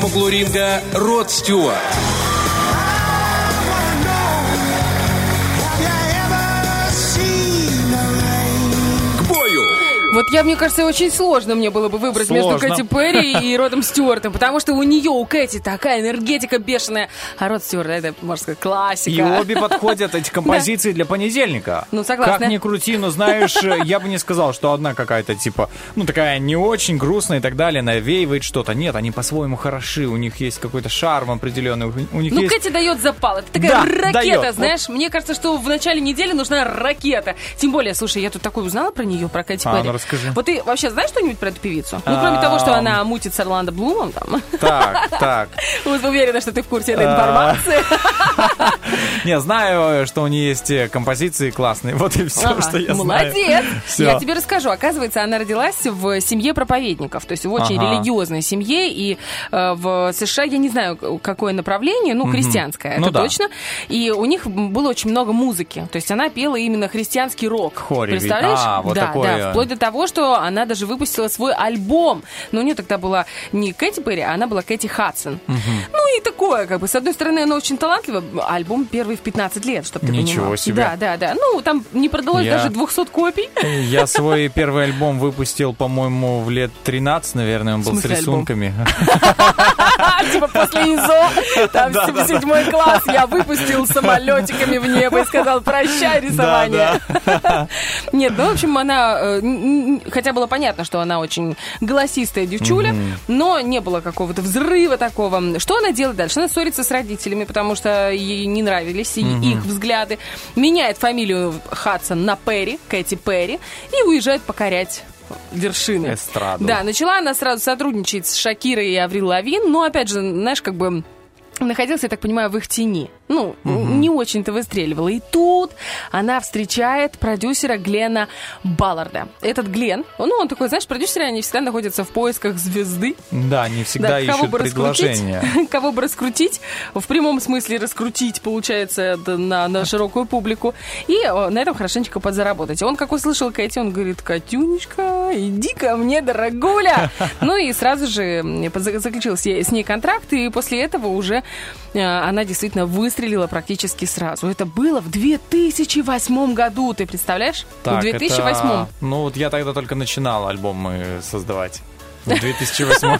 Левом ринга Род Стюарт. Я, мне кажется, очень сложно мне было бы выбрать между Сложно. Кэти Перри и Родом Стюартом, потому что у нее, у Кэти, такая энергетика бешеная, а Род Стюарт, это, можно сказать, классика. И обе подходят эти композиции для понедельника. Ну, согласна. Как ни крути, но знаешь, я бы не сказал, что одна какая-то типа, ну такая не очень грустная и так далее, навеивает что-то. Нет, они по-своему хороши, у них есть какой-то шарм определенный, у них Ну, есть... Кэти дает запал. Это такая Да, ракета, дает. знаешь. Мне кажется, что в начале недели нужна ракета. Тем более, слушай, я тут такое узнала про нее, про Кэти А, Перри. ну расскажи. Вот ты вообще знаешь что-нибудь про эту певицу? Ну, кроме того, что Ам. она мутит с Орландо Блумом, там. Так, так. Уверена, что ты в курсе этой А. информации. Не, знаю, что у нее есть э, композиции классные. Вот и все, что я знаю. Молодец! Я тебе расскажу. Оказывается, она родилась в семье проповедников, то есть в очень религиозной семье. И э, в США, я не знаю, какое направление, ну, христианское, Ну это да. точно. И у них было очень много музыки. То есть она пела именно христианский рок. Представляешь? А, да, да. Вплоть до того, что она даже выпустила свой альбом. Но у нее тогда была не Кэти Перри, а она была Кэти Хадсон. Ну и такое, как бы, с одной стороны, она очень талантлива. Альбом первый в 15 лет, чтобы ты Ничего понимал. себе. Да, да, да. Ну, там не продалось Я- даже 200 копий. Я свой первый альбом выпустил, по-моему, в лет 13, наверное, он был с рисунками. Типа после ИЗО, там седьмой класс я выпустил самолетиками в небо и сказал прощай рисование. Нет, ну, в общем, она, э, хотя было понятно, что она очень голосистая девчуля, но не было какого-то взрыва такого. Что она делает дальше? Она ссорится с родителями, потому что ей не нравились и- их взгляды. Меняет фамилию Хадсон на Перри, Кэти Перри, и уезжает покорять вершины. Эстраду. Да, начала она сразу сотрудничать с Шакирой и Аврил Лавин, но, опять же, знаешь, как бы находился, я так понимаю, в их тени. Ну, не очень-то выстреливала. И тут она встречает продюсера Глена Балларда. Этот Глен, ну, он такой, знаешь, продюсеры, они всегда находятся в поисках звезды. Да, не всегда Да, кого ищут бы предложения. кого бы раскрутить, в прямом смысле раскрутить, получается, на, на широкую публику, и о, на этом хорошенечко подзаработать. Он, как услышал Кэти, он говорит, Катюнечка, иди ко мне, дорогуля. Ну и сразу же заключил с ней, с ней контракт, и после этого уже э, она действительно выстрелила практически сразу. Это было в 2008 году, ты представляешь? Так, в 2008. это- Ну, вот я тогда только начинал альбомы создавать. В 2008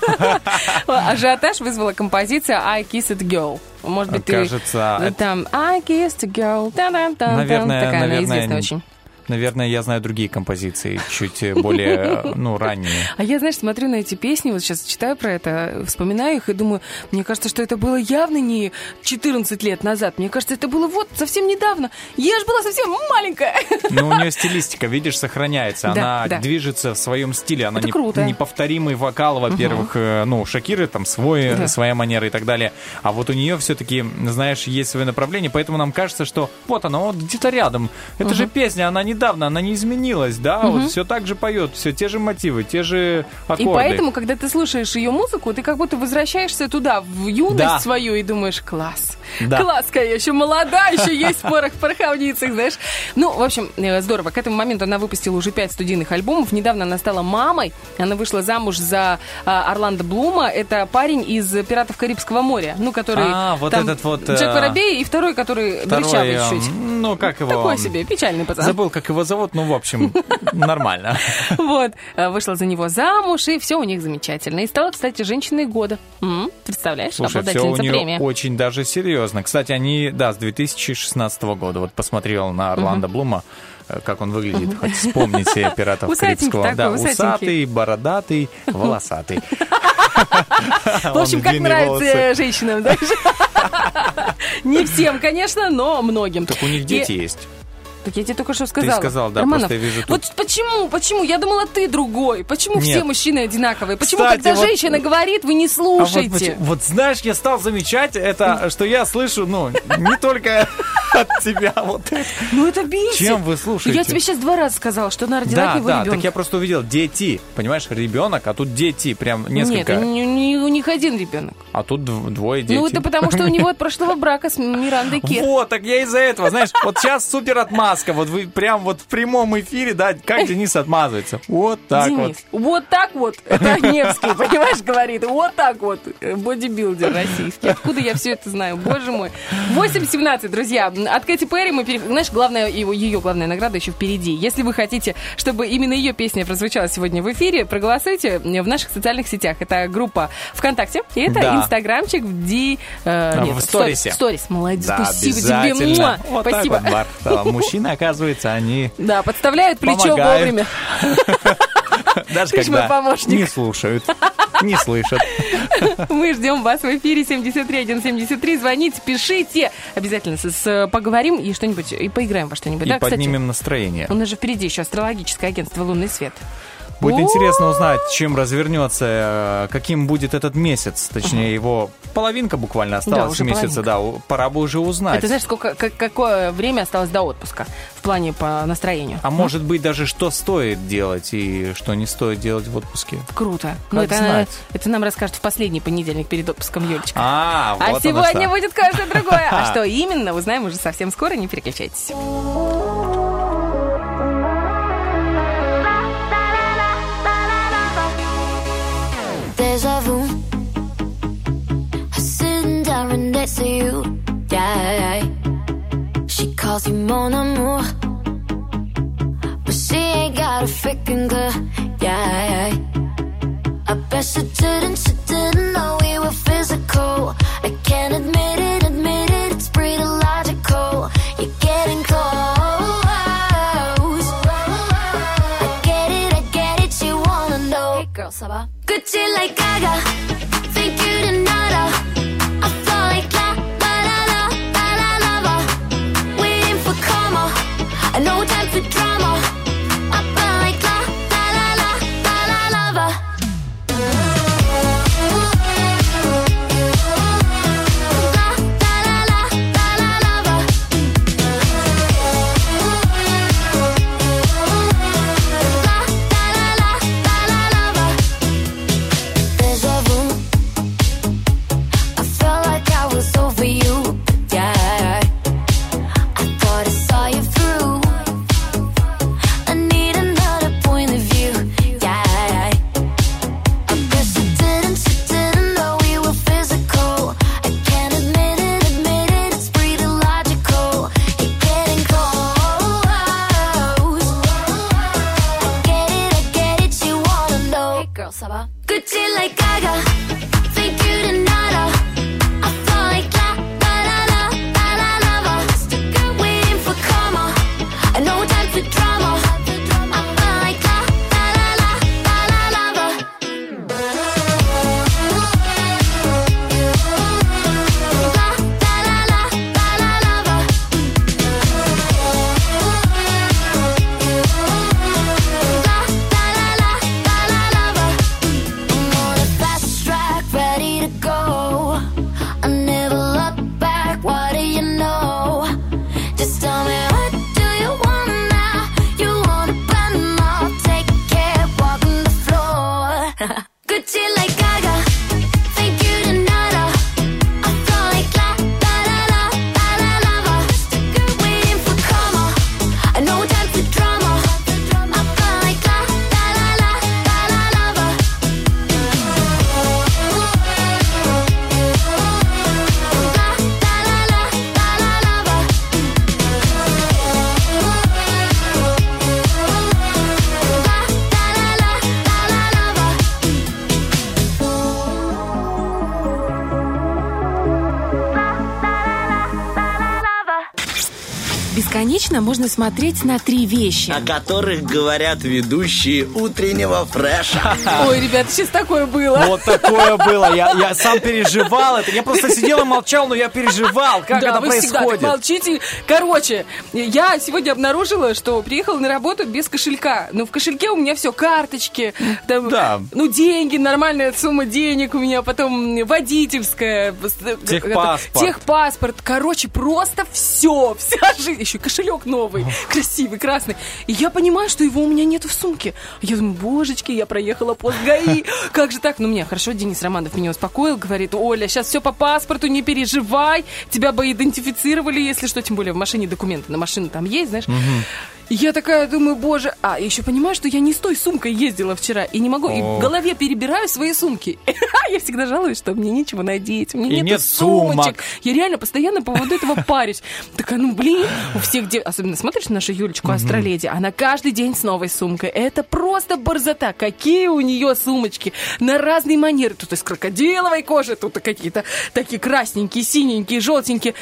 Ажиотаж вызвала композиция I Kissed Girl. Может быть, Кажется, ты... это- Там I Kissed Girl. Та-дам-там-там. Наверное, Такая она наверное, известная очень. Наверное, я знаю другие композиции, чуть более, ну, ранние. А я, знаешь, смотрю на эти песни, вот сейчас читаю про это, вспоминаю их и думаю, мне кажется, что это было явно не 14 лет назад. Мне кажется, это было вот совсем недавно. Я же была совсем маленькая. Ну, у нее стилистика, видишь, сохраняется. Да, Она да. движется в своем стиле. Она Это не- круто. неповторимый вокал, во-первых, э, ну, Шакиры, там, свой, Да. своя манера и так далее. А вот у нее все-таки, знаешь, есть свое направление, поэтому нам кажется, что вот она, вот где-то рядом. Это же песня, она недавно, она не изменилась, да, вот все так же поет, все те же мотивы, те же аккорды. И поэтому, когда ты слушаешь ее музыку, ты как будто возвращаешься туда, в юность Да. свою, и думаешь, класс. Да. Класс, я еще молода, еще есть порох в пороховницах, знаешь. Ну, в общем, э, здорово. К этому моменту она выпустила уже пять студийных альбомов. Недавно она стала мамой. Она вышла замуж за а, Орландо Блума. Это парень из «Пиратов Карибского моря». Ну, который... А, вот там этот вот, Джек э, Воробей и второй, который Второй, э, чуть-чуть. Ну, как его? Такой себе, печальный пацан. Забыл, как его зовут, ну, в общем, нормально. Вот, э, вышла за него замуж, и все у них замечательно. И стала, кстати, женщиной года. Представляешь, Слушай, все у нее очень даже серьезно. Кстати, они, да, с 2016 года. Вот посмотрел на Орландо Блума, э, как он выглядит. Хоть вспомните пиратов Карибского. такой, Да, усатенький. усатый, бородатый, волосатый. В общем, как нравится женщинам, да? Не всем, конечно, но многим. Так у них дети есть. Так я тебе только что сказала. сказал, да, Романов, просто я вижу тут- Вот почему, почему? Я думала, ты другой. Почему все Нет. мужчины одинаковые? Почему, Кстати, когда вот- женщина говорит, вы не А вот, слушаете? вот знаешь, я стал замечать это, что я слышу, ну, не только от тебя. Вот. Ну это бесит. Чем вы слушаете? Я тебе сейчас два раза сказала, что она родила Да, него да, ребенка. так я просто увидел дети, понимаешь, ребенок, а тут дети, прям несколько, Нет, не- не- у них один ребенок. а тут дв- двое детей. Ну это потому, что у него от прошлого брака с Мирандой Кет. Вот, так я из-за этого, знаешь, вот сейчас супер отмазка, вот вы прям вот в прямом эфире, да, как Денис отмазывается. Вот так Денис, вот. так вот, это Невский, понимаешь, говорит, вот так вот, э, бодибилдер российский. Откуда я все это знаю, боже мой. 8.17, друзья, от Кэти Перри мы, пере- знаешь, главная, его, ее главная награда еще впереди. Если вы хотите, чтобы именно ее песня прозвучала сегодня в эфире, проголосуйте в наших социальных сетях. Это группа ВКонтакте, и это Да. инстаграмчик в Ди... э, В нет, сторисе. в Сторис, молодец, Да, спасибо тебе. Вот спасибо. так вот, Бар. Да, Мужчины, оказывается, они Да, подставляют плечо Помогают. вовремя. даже Ты ж мой когда помощник. не слушают, не слышат. Мы ждем вас в эфире 73173. Звоните, пишите. Обязательно с, с- поговорим и что-нибудь, и поиграем во что-нибудь. И да, кстати, поднимем настроение. у нас же впереди еще астрологическое агентство «Лунный свет». Будет О, интересно узнать, чем развернется, э, каким будет этот месяц. Точнее, его половинка буквально осталась уже месяца. Да, у- пора бы уже узнать. Это знаешь, сколько, как- какое время осталось до отпуска в плане по настроению? А может быть даже что стоит делать и что не стоит делать в отпуске. Круто. Ну, Как это, знать. это нам расскажет в последний понедельник перед отпуском Юлечка. А, А вот оно сегодня что. будет кое-что другое. А что именно, узнаем уже совсем скоро. Не переключайтесь. Next to you. Yeah. She calls you mon amour. But she ain't got a freaking clue. Yeah. I bet she didn't, she didn't know we were physical. I can't admit it, admit it, it's pretty logical. You're getting close. I get it, I get it, you wanna know. Hey girl, ça va? Gucci like Gaga, бесконечно можно смотреть на три вещи. О которых говорят ведущие утреннего фреша. Ой, ребята, сейчас такое было. Вот такое было. Я, я сам переживал это. Я просто сидел и молчал, но я переживал, как да, это вы всегда так происходит. молчите. Короче, я сегодня обнаружила, что приехала на работу без кошелька. Ну, в кошельке у меня все, карточки, там, Да. ну, деньги, нормальная сумма денег у меня, потом водительская. э, Техпаспорт. это, Техпаспорт. Короче, просто все, вся жизнь. Еще кошелек новый, красивый, красный. И я понимаю, что его у меня нету в сумке. Я думаю, божечки, я проехала пост ГАИ. Как же так? Ну, мне хорошо, Денис Романов меня успокоил, говорит, Оля, сейчас все по паспорту, не переживай, тебя бы идентифицировали, если что, тем более в машине документы на машину там есть, знаешь. И я такая думаю, боже, а еще понимаю, что я не с той сумкой ездила вчера и не могу, и О. в голове перебираю свои сумки. Я всегда жалуюсь, что мне нечего надеть, у меня И нет сумочек. Я реально постоянно по поводу этого парюсь. Такая, ну блин, у всех дев... Особенно смотришь на нашу Юлечку Астроледи, она каждый день с новой сумкой. Это просто борзота. Какие у нее сумочки на разные манеры. Тут из крокодиловой кожи, тут и какие-то такие красненькие, синенькие, желтенькие.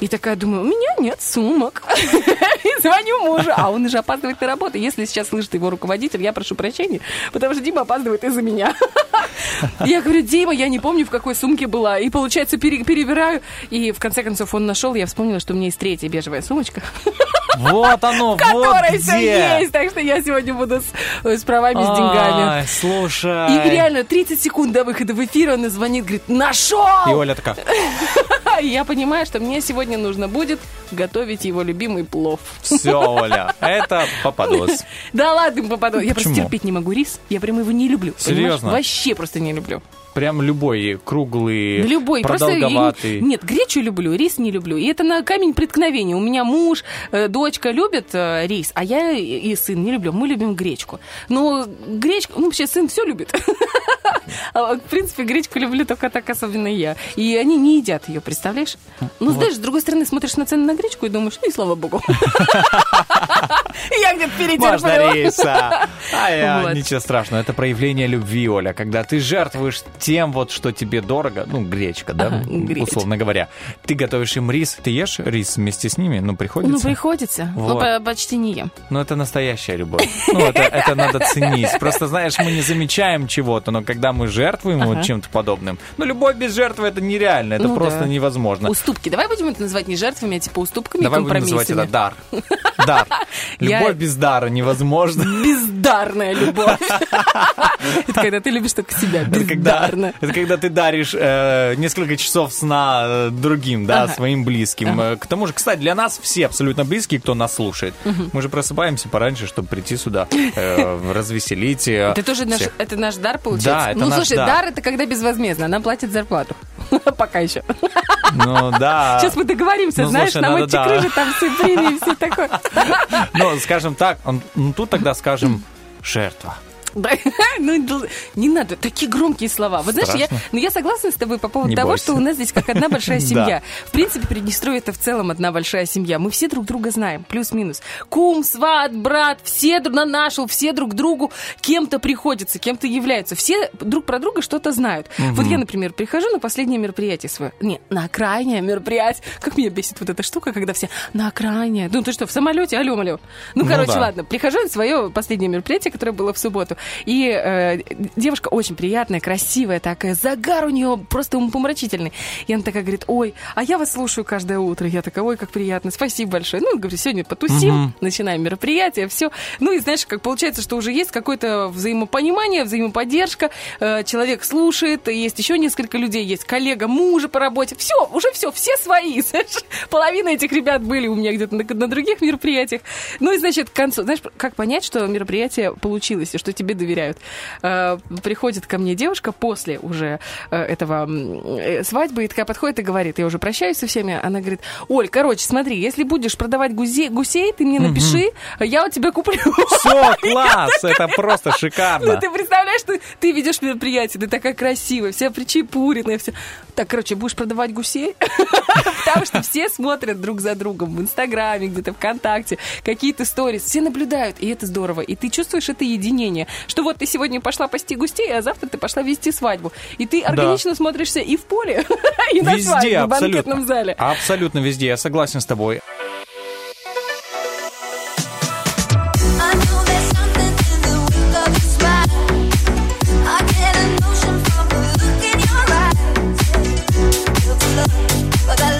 И такая думаю, у меня нет сумок. И звоню мужу, а он уже опаздывает на работу. Если сейчас слышит его руководитель, я прошу прощения, потому что Дима опаздывает из-за меня. Я говорю, Дима, я не помню, в какой сумке была. И, получается, пере- перебираю. И, в конце концов, он нашел. Я вспомнила, что у меня есть третья бежевая сумочка, Вот оно, вот все где. есть. Так что я сегодня буду с, с правами, с деньгами. Ай, слушай. И реально 30 секунд до выхода в эфир он звонит, говорит, нашел! И Оля такая, я понимаю, что мне сегодня нужно будет готовить его любимый плов. все, Оля, это попадос. Да ладно, попаду. Я просто терпеть не могу рис. Я прям его не люблю. Серьезно? Вообще просто не люблю. Прям любой, круглый, Любой. Просто я продолговатый. не- нет, гречу люблю, рис не люблю. И это на камень преткновения. У меня муж, э, дочка любят э, рис, а я и сын не люблю. Мы любим гречку. Но гречку, ну вообще сын все любит. А, В принципе, гречку люблю только так, особенно я. И они не едят ее, представляешь? Ну, знаешь, с другой стороны, смотришь на цены на гречку и думаешь, ну и слава богу. Я где-то Можно перетерплю. риса. А я, ничего страшного. Это проявление любви, Оля. Когда ты жертвуешь тем, вот, что тебе дорого, ну, гречка, да, Ага, гречка. условно говоря. Ты готовишь им рис, ты ешь рис вместе с ними, ну, приходится. Ну, приходится. Ну, Вот. по- почти не ем. Ну, это настоящая любовь. Ну, это, это надо ценить. Просто, знаешь, мы не замечаем чего-то, но когда мы жертвуем вот Ага. чем-то подобным, ну, любовь без жертвы это нереально, это Ну просто да. невозможно. Уступки. Давай будем это называть не жертвами, а типа уступками Давай будем называть это дар. Дар. Я- Любовь без дара невозможно. Бездарная любовь. Это когда ты любишь только себя. Это Бездарно. это когда ты даришь э, несколько часов сна э, другим, да, Ага. своим близким. Э, К тому же, кстати, для нас все абсолютно близкие, кто нас слушает. Мы же просыпаемся пораньше, чтобы прийти сюда, э, развеселить. э, Это тоже наш, это наш дар, получается? Да, это ну, наш слушай, дар. дар это когда безвозмездно. Нам платят зарплату. Пока еще. Ну да. Сейчас мы договоримся, Ну, знаешь, слушай, нам эти да. крыжи, там все премии, все такое. Ну, скажем так, ну тут тогда скажем жертва. Да, ну, не надо, такие громкие слова. Вот знаешь, я, ну, я согласна с тобой по поводу Не того, бойся. что у нас здесь как одна большая семья. В принципе, Приднестровье это в целом одна большая семья. Мы все друг друга знаем, плюс-минус. Кум, сват, брат, все друг на нашу, все друг другу кем-то приходится, кем-то являются. Все друг про друга что-то знают. Вот я, например, прихожу на последнее мероприятие свое. Не, на крайнее мероприятие. Как меня бесит вот эта штука, когда все на крайнее. Ну, ты что, в самолете? Алло, алло. Ну, Ну короче, да. ладно. Прихожу на свое последнее мероприятие, которое было в субботу. И э, девушка очень приятная, красивая такая, загар у нее просто умопомрачительный. И она такая говорит, ой, а я вас слушаю каждое утро. Я такая, ой, как приятно, спасибо большое. Ну, говорю, сегодня потусим, начинаем мероприятие, все. Ну, и знаешь, как получается, что уже есть какое-то взаимопонимание, взаимоподдержка. Э, человек слушает, есть еще несколько людей, есть коллега мужа по работе. Все, уже все, все свои. знаешь. Половина этих ребят были у меня где-то на, на других мероприятиях. Ну, и, значит, к концу, знаешь, как понять, что мероприятие получилось и что тебе доверяют? Э, приходит ко мне девушка после уже э, этого э, свадьбы и такая подходит и говорит, я уже прощаюсь со всеми, она говорит, Оль, короче, смотри, если будешь продавать гузе- гусей, ты мне напиши, я у тебя куплю. Все, класс, это просто Ну, шикарно. ты представляешь, ты, ты ведешь мероприятие, ты такая красивая, вся причепуренная, все. Так, короче, будешь продавать гусей? Потому что все смотрят друг за другом в Инстаграме, где-то ВКонтакте, какие-то сторис. Все наблюдают, и это здорово. И ты чувствуешь это единение, что вот ты сегодня пошла пасти густей, а завтра ты пошла вести свадьбу. И ты органично да. смотришься и в поле, и на везде, свадьбе, в банкетном зале. Абсолютно везде, я согласен с тобой. But I.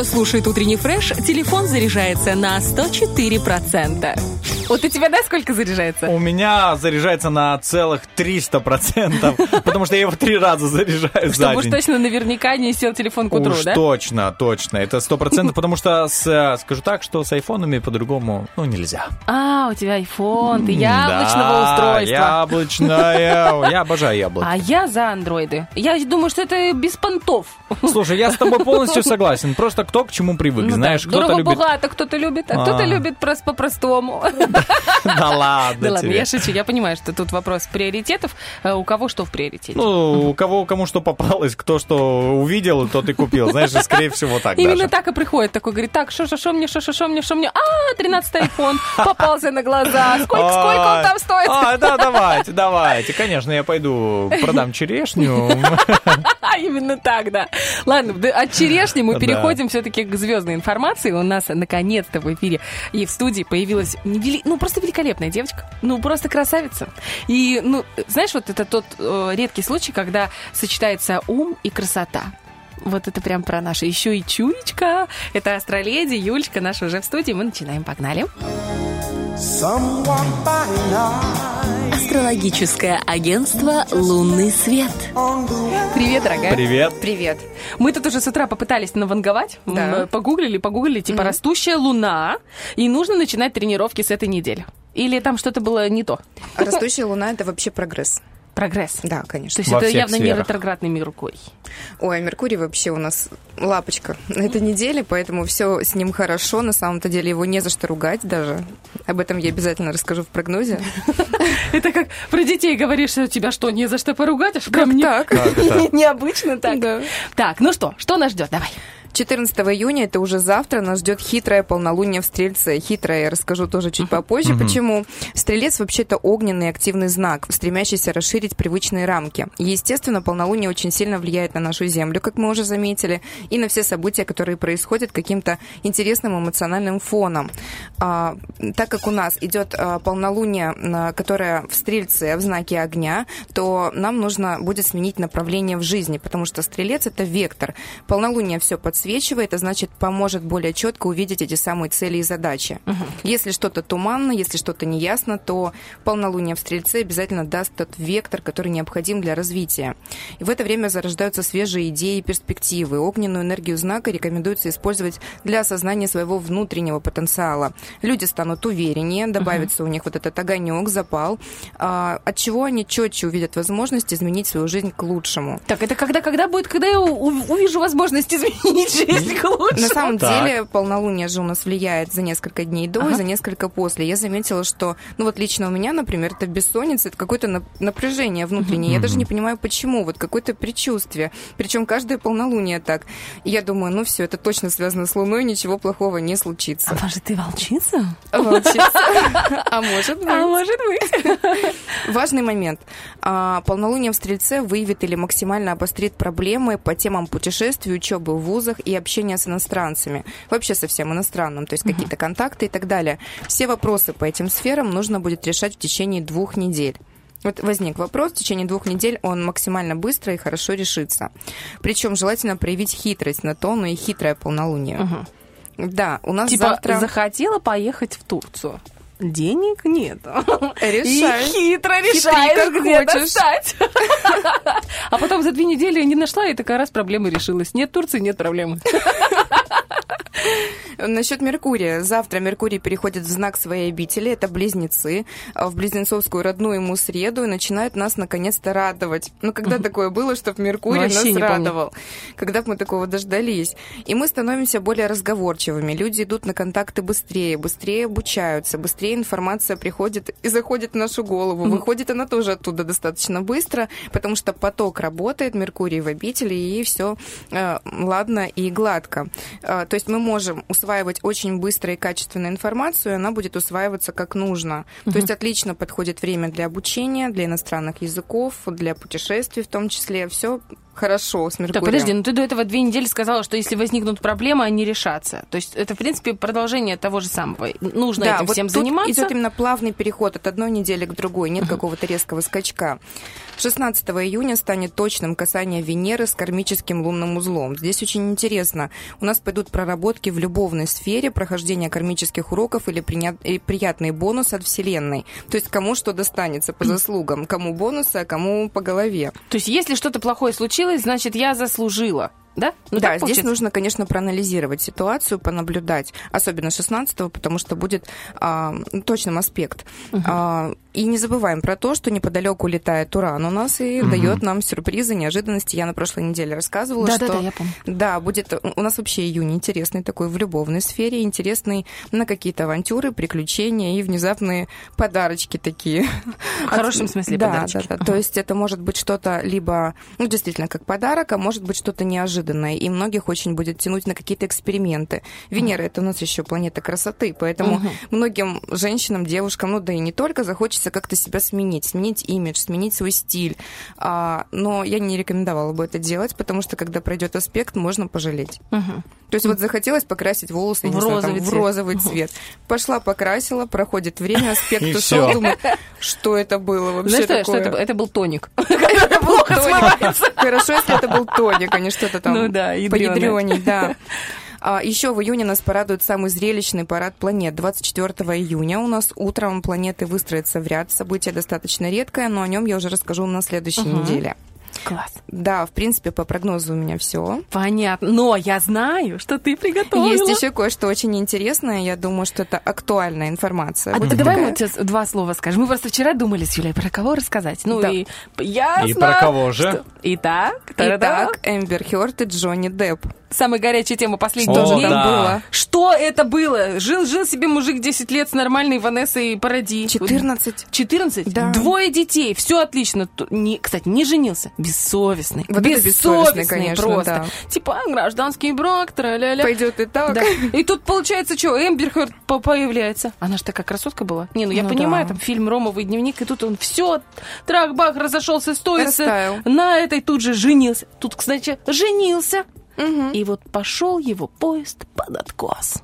кто слушает утренний фреш, телефон заряжается на 104%. Вот у тебя, да, сколько заряжается? У меня заряжается на целых 300%, потому что я его три раза заряжаю за Чтобы уж день. точно наверняка не сел телефон к утру, да? точно, точно. Это сто процентов, потому что э, скажу так, что с айфонами по-другому, ну, нельзя. А, у тебя iPhone, ты яблочного устройства. Яблочное. Я обожаю яблоко. А я за андроиды. Я думаю, что это без понтов. Слушай, я с тобой полностью согласен. Просто кто к чему привык. Ну Знаешь, кто-то любит... Дорого-богато кто-то любит, а, кто-то А. любит просто по-простому. Да ладно Да ладно, я шучу. Я понимаю, что тут вопрос приоритетов. Э, У кого что в приоритете. Ну, у кого кому что попалось, кто что увидел, тот и купил. Знаешь, скорее всего так Именно так и приходит. Такой говорит, так, что, что мне, что, что мне, что мне. А, 13 iPhone попался на глаза. Сколько, сколько он там стоит? А, да, давайте, давайте. Конечно, я пойду продам черешню. А, Именно так, да. Ладно, от черешни мы переходим все-таки к звездной информации. У нас наконец-то в эфире и в студии появилась ну просто великолепная девочка, ну просто красавица. И ну знаешь, вот это тот э, редкий случай, когда сочетается ум и красота. Вот это прям про наше. Еще и чуечка. Это астроледи, Юлечка наша уже в студии. Мы начинаем, погнали. Астрологическое агентство «Лунный свет». Привет, дорогая. Привет. Привет. Мы тут уже с утра попытались наванговать. Да. Погуглили, погуглили, типа растущая луна. И нужно начинать тренировки с этой недели. Или там что-то было не то? Растущая луна это вообще прогресс. Прогресс. Да, То конечно. есть Во это явно не сферах. ретроградный Меркурий. Ой, а Меркурий вообще у нас лапочка на этой неделе, поэтому все с ним хорошо. На самом-то деле его не за что ругать даже. Об этом я обязательно расскажу в прогнозе. Это как про детей говоришь, что тебя что, не за что поругать? Аж ко мне? Необычно так. Так, ну что, что нас ждет? Давай. 14 июня, это уже завтра, нас ждет хитрое полнолуние в Стрельце. Хитрое я расскажу тоже чуть попозже. Почему? Стрелец вообще-то огненный активный знак, стремящийся расширить привычные рамки. Естественно, полнолуние очень сильно влияет на нашу Землю, как мы уже заметили, и на все события, которые происходят каким-то интересным эмоциональным фоном. А, так как у нас идет а, полнолуние, а, которое в Стрельце в знаке огня, то нам нужно будет сменить направление в жизни, потому что Стрелец это вектор. Полнолуние все подсвечивает, а значит поможет более четко увидеть эти самые цели и задачи. Если что-то туманно, если что-то неясно, то полнолуние в Стрельце обязательно даст тот вектор, который необходим для развития. И в это время зарождаются свежие идеи и перспективы. Огненную энергию знака рекомендуется использовать для осознания своего внутреннего потенциала. Люди станут увереннее, добавится у них вот этот огонек, запал, а, от чего они четче увидят возможность изменить свою жизнь к лучшему. Так, это когда, когда будет, когда я увижу возможность изменить жизнь к лучшему? На самом Так. деле полнолуние же у нас влияет за несколько дней до и за несколько после. Я заметила, что, ну вот лично у меня, например, это бессонница, это какое-то нап- напряжение внутреннее. Я даже не понимаю, почему. Вот какое-то предчувствие. Причем каждое полнолуние так. И я думаю, ну все, это точно связано с Луной, ничего плохого не случится. А может, ты волчица? Волчица. А может быть. А может быть. Важный момент. А, Полнолуние в Стрельце выявит или максимально обострит проблемы по темам путешествий, учебы в вузах и общения с иностранцами. Вообще со всем иностранным, то есть какие-то контакты и так далее. Все вопросы по этим сферам нужно будет решать в течение двух недель. Вот возник вопрос, в течение двух недель он максимально быстро и хорошо решится. Причем желательно проявить хитрость на то, но и хитрое полнолуние. Да, у нас Типа, завтра... захотела поехать в Турцию. Денег нет. Решай. И хитро Хитри, решаешь, как где хочешь. достать. А потом за две недели не нашла, и такая раз проблема решилась. Нет Турции, нет проблемы. Насчет Меркурия. Завтра Меркурий переходит в знак своей обители, это близнецы, а в близнецовскую родную ему среду и начинает нас наконец-то радовать. Ну, когда такое было, чтобы Меркурий Вообще нас не помню. радовал? Когда мы такого дождались? И мы становимся более разговорчивыми. Люди идут на контакты быстрее, быстрее обучаются, быстрее информация приходит и заходит в нашу голову. Выходит она тоже оттуда достаточно быстро, потому что поток работает, Меркурий в обители, и все ладно и гладко. А, То есть мы можем усваивать очень быстро и качественно информацию, и она будет усваиваться как нужно. То есть отлично подходит время для обучения, для иностранных языков, для путешествий в том числе. Все хорошо с Так, Меркурием. подожди, ну ты до этого две недели сказала, что если возникнут проблемы, они решатся. То есть это, в принципе, продолжение того же самого. Нужно да, этим вот всем тут заниматься. идет именно плавный переход от одной недели к другой, нет какого-то резкого скачка. 16 июня станет точным касание Венеры с кармическим лунным узлом. Здесь очень интересно. У нас пойдут проработки в любовной сфере, прохождение кармических уроков или приятные бонусы от Вселенной. То есть кому что достанется по заслугам, кому бонусы, а кому по голове. То есть если что-то плохое случилось, значит, я заслужила. Да? Ну, да, здесь получается? нужно, конечно, проанализировать ситуацию, понаблюдать, особенно 16 потому что будет а, точным аспект. А, и не забываем про то, что неподалеку летает Уран у нас и дает нам сюрпризы, неожиданности. Я на прошлой неделе рассказывала, Да, что... да, да, я помню. Да, будет... У нас вообще июнь интересный такой в любовной сфере, интересный на какие-то авантюры, приключения и внезапные подарочки такие. В хорошем смысле да, подарочки. Да, да, То есть это может быть что-то либо, ну, действительно, как подарок, а может быть что-то неожиданное. И многих очень будет тянуть на какие-то эксперименты. Венера это у нас еще планета красоты, поэтому многим женщинам, девушкам, ну да и не только, захочется как-то себя сменить, сменить имидж, сменить свой стиль. А, но я не рекомендовала бы это делать, потому что когда пройдет аспект, можно пожалеть. Мгм. То есть вот захотелось покрасить волосы, В не знаю, там, розовый в цвет. розовый цвет. Пошла, покрасила, проходит время, аспект ушел, думаю, что это было вообще Знаешь, что, что такое? это, был? это был тоник. Это плохо смывается. Хорошо, если это был тоник, а не что-то там Ну да, ядрёное. поядрёней, да. А, еще в июне нас порадует самый зрелищный парад планет. 24 июня у нас утром планеты выстроятся в ряд. Событие достаточно редкое, но о нем я уже расскажу на следующей Мгм. неделе. Класс. Да, в принципе, по прогнозу у меня все. Понятно. Но я знаю, что ты приготовила. Есть еще кое-что очень интересное. Я думаю, что это актуальная информация. А Будет давай такая. мы сейчас два слова скажем. Мы просто вчера думали с Юлей, про кого рассказать. Ну Да. и я И про кого же? что- Итак, Итак, Эмбер Хёрд и Джонни Депп. Самая горячая тема последних О, дней. да. было? Что это было? Жил, жил себе мужик 10 лет с нормальной Ванессой Паради. 14. 14? Да. Двое детей, все отлично. Не, кстати, не женился. Бессовестный. Вот бессовестный, конечно, просто. да. Типа гражданский брак, тра-ля-ля. Пойдет и так. Да. И тут получается, что Эмбер Хёрд по- появляется. Она же такая красотка была. Не, ну я Ну понимаю, да. там фильм «Ромовый дневник», и тут он все, трах-бах, разошелся, стоит Растаял. на этой тут же женился. Тут, кстати, женился. И вот пошел его поезд под откос.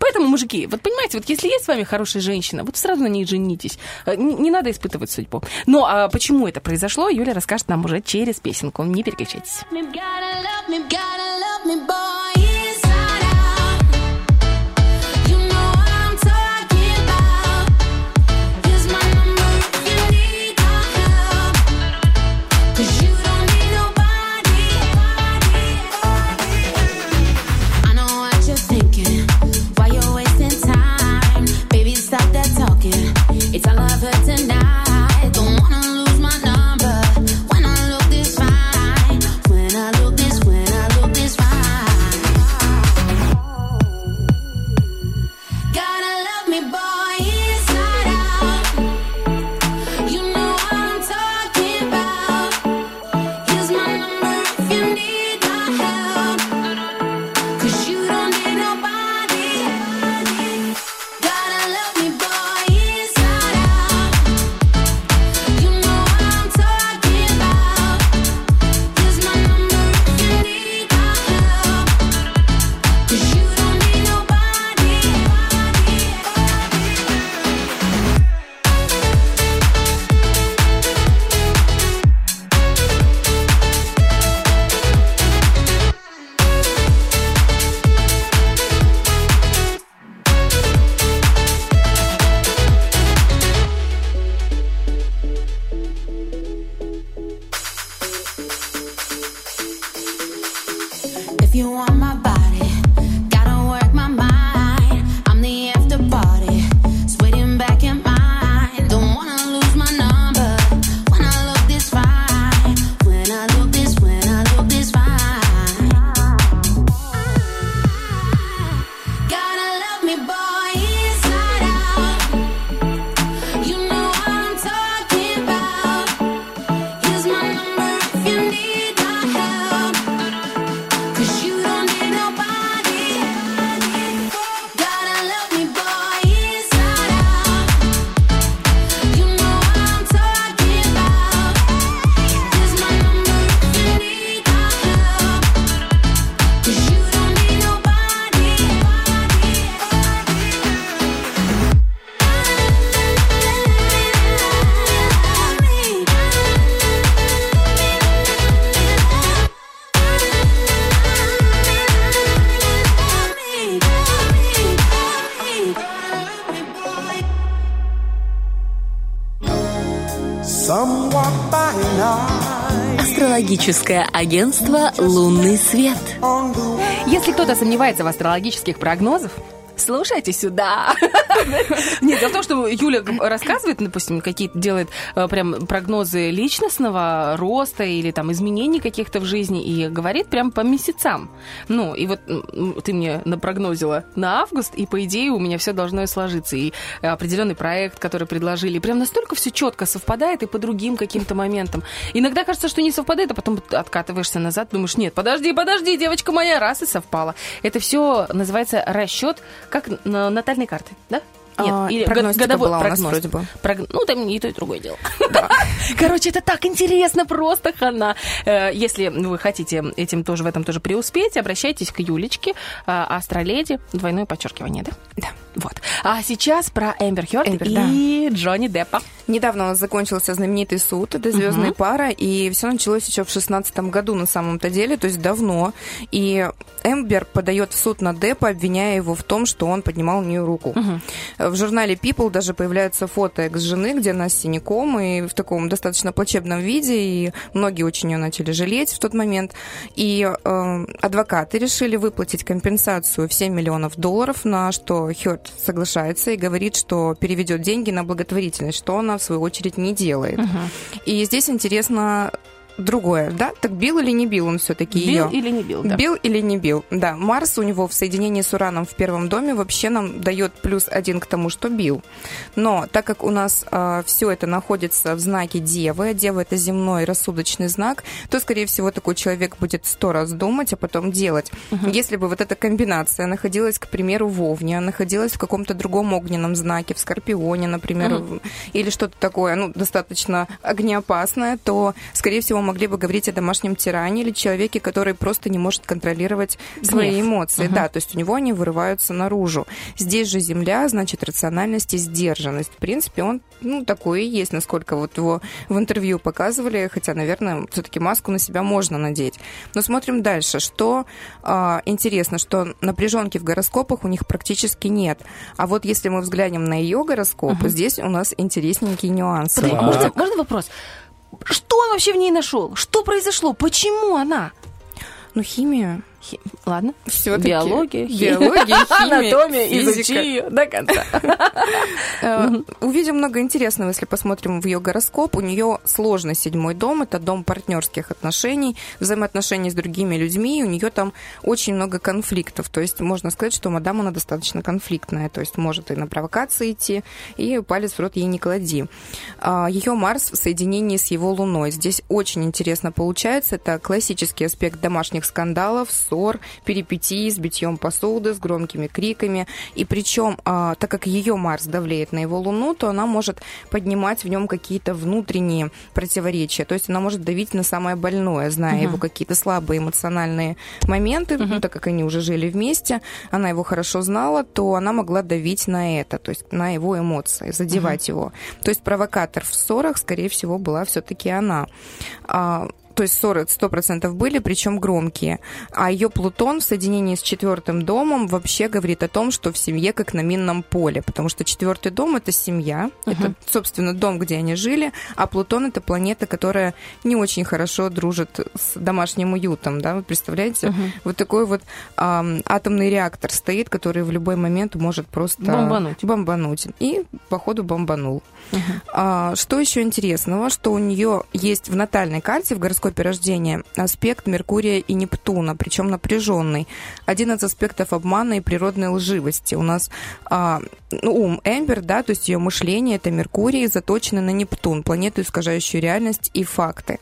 Поэтому, мужики, вот понимаете, вот если есть с вами хорошая женщина, вот сразу на ней женитесь. Э, Не, не надо испытывать судьбу. Но а почему это произошло, Юля расскажет нам уже через песенку. Не переключайтесь. Астрологическое агентство «Лунный свет». Если кто-то сомневается в астрологических прогнозах, Слушайте сюда. Нет, дело в том, что Юля рассказывает, допустим, какие-то делает э, прям прогнозы личностного роста или там изменений каких-то в жизни и говорит прям по месяцам. Ну, и вот ты мне напрогнозила на август, и по идее у меня все должно и сложиться. И определенный проект, который предложили, прям настолько все четко совпадает и по другим каким-то моментам. Иногда кажется, что не совпадает, а потом откатываешься назад, думаешь, нет, подожди, подожди, девочка моя, раз и совпала. Это все называется расчет как на натальной карты, да? Нет, А, или прогностика годовой была у нас вроде бы. Прог- Ну, там и то, и другое дело. Короче, это так интересно просто, Хана. Э, Если вы хотите этим тоже в этом тоже преуспеть, обращайтесь к Юлечке, э, Астроледи, двойное подчеркивание, да? Да. Вот. А сейчас про Эмбер Хёрд Эмбер, и Джонни Деппа. Недавно у нас закончился знаменитый суд, это звездная пара, и все началось еще в шестнадцатом году на самом-то деле, то есть давно. И Эмбер подает в суд на Деппа, обвиняя его в том, что он поднимал на нее руку. В журнале People даже появляются фото экс-жены, где она с синяком и в таком достаточно плачебном виде, и многие очень ее начали жалеть в тот момент. И э, адвокаты решили выплатить компенсацию в 7 миллионов долларов, на что Хёрд соглашается и говорит, что переведет деньги на благотворительность, что она, в свою очередь, не делает. И здесь интересно другое, да? Так бил или не бил он все-таки ее? Бил или не бил, да. Бил или не бил? Да, Марс у него в соединении с Ураном в первом доме вообще нам дает плюс один к тому, что бил. Но так как у нас все это находится в знаке Девы, а Дева это земной рассудочный знак, то, скорее всего, такой человек будет сто раз думать, а потом делать. Если бы вот эта комбинация находилась, к примеру, в Овне, находилась в каком-то другом огненном знаке, в Скорпионе, например, в- или что-то такое, ну, достаточно огнеопасное, то, скорее всего, могли бы говорить о домашнем тиране или человеке, который просто не может контролировать свои Гнев. эмоции. Да, то есть у него они вырываются наружу. Здесь же Земля, значит, рациональность и сдержанность. В принципе, он, ну, такой и есть, насколько вот его в интервью показывали, хотя, наверное, все-таки маску на себя можно надеть. Но смотрим дальше. Что а, интересно, что напряженки в гороскопах у них практически нет. А вот если мы взглянем на ее гороскоп, здесь у нас интересненькие нюансы. Подожди, можно, можно вопрос? Что он вообще в ней нашел? Что произошло? Почему она? Ну, химия. Хи- Ладно. Всё-таки. Биология, хи- Биология, химия, анатомия, изучи до конца. Э, Увидим много интересного, если посмотрим в ее гороскоп. У нее сложный седьмой дом. Это дом партнерских отношений, взаимоотношений с другими людьми. У нее там очень много конфликтов. То есть можно сказать, что мадам, она достаточно конфликтная. То есть может и на провокации идти, и палец в рот ей не клади. А, Ее Марс в соединении с его Луной. Здесь очень интересно получается. Это классический аспект домашних скандалов, ссор, перипетий с битьем посуды, с громкими криками. И причем, а, так как ее Марс давлеет на его Луну, то она может поднимать в нем какие-то внутренние противоречия. То есть она может давить на самое больное, зная его какие-то слабые эмоциональные моменты, ну, так как они уже жили вместе, она его хорошо знала, то она могла давить на это, то есть на его эмоции, задевать его. То есть провокатор в ссорах, скорее всего, была все-таки она. То есть ссоры сто процентов были, причем громкие. А ее Плутон в соединении с четвертым домом вообще говорит о том, что в семье как на минном поле, потому что четвертый дом это семья, это, собственно, дом, где они жили, а Плутон это планета, которая не очень хорошо дружит с домашним уютом, да, вы представляете? Вот такой вот ам, атомный реактор стоит, который в любой момент может просто Бомбануть. бомбануть. И, походу, бомбанул. А, что еще интересного, что у нее есть в натальной карте, в гороскопе рождения, аспект Меркурия и Нептуна, причем напряженный. Один из аспектов обмана и природной лживости. У нас а, ну, ум Эмбер, да, то есть ее мышление, это Меркурий, заточенный на Нептун, планету, искажающую реальность и факты.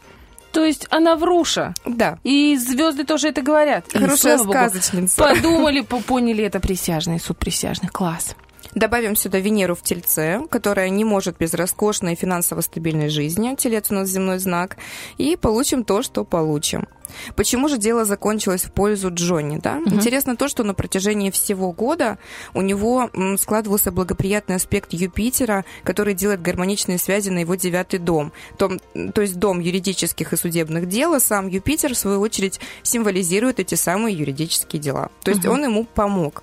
То есть она вруша. Да. И звезды тоже это говорят. Хорошая слава богу, сказочница. Подумали, по- поняли это присяжные, суд присяжных. Класс. Добавим сюда Венеру в Тельце, которая не может без роскошной и финансово стабильной жизни. Телец у нас земной знак. И получим то, что получим. Почему же дело закончилось в пользу Джонни, да? Интересно то, что на протяжении всего года у него складывался благоприятный аспект Юпитера, который делает гармоничные связи на его девятый дом. Том- то есть дом юридических и судебных дел, а сам Юпитер, в свою очередь, символизирует эти самые юридические дела. То есть он ему помог.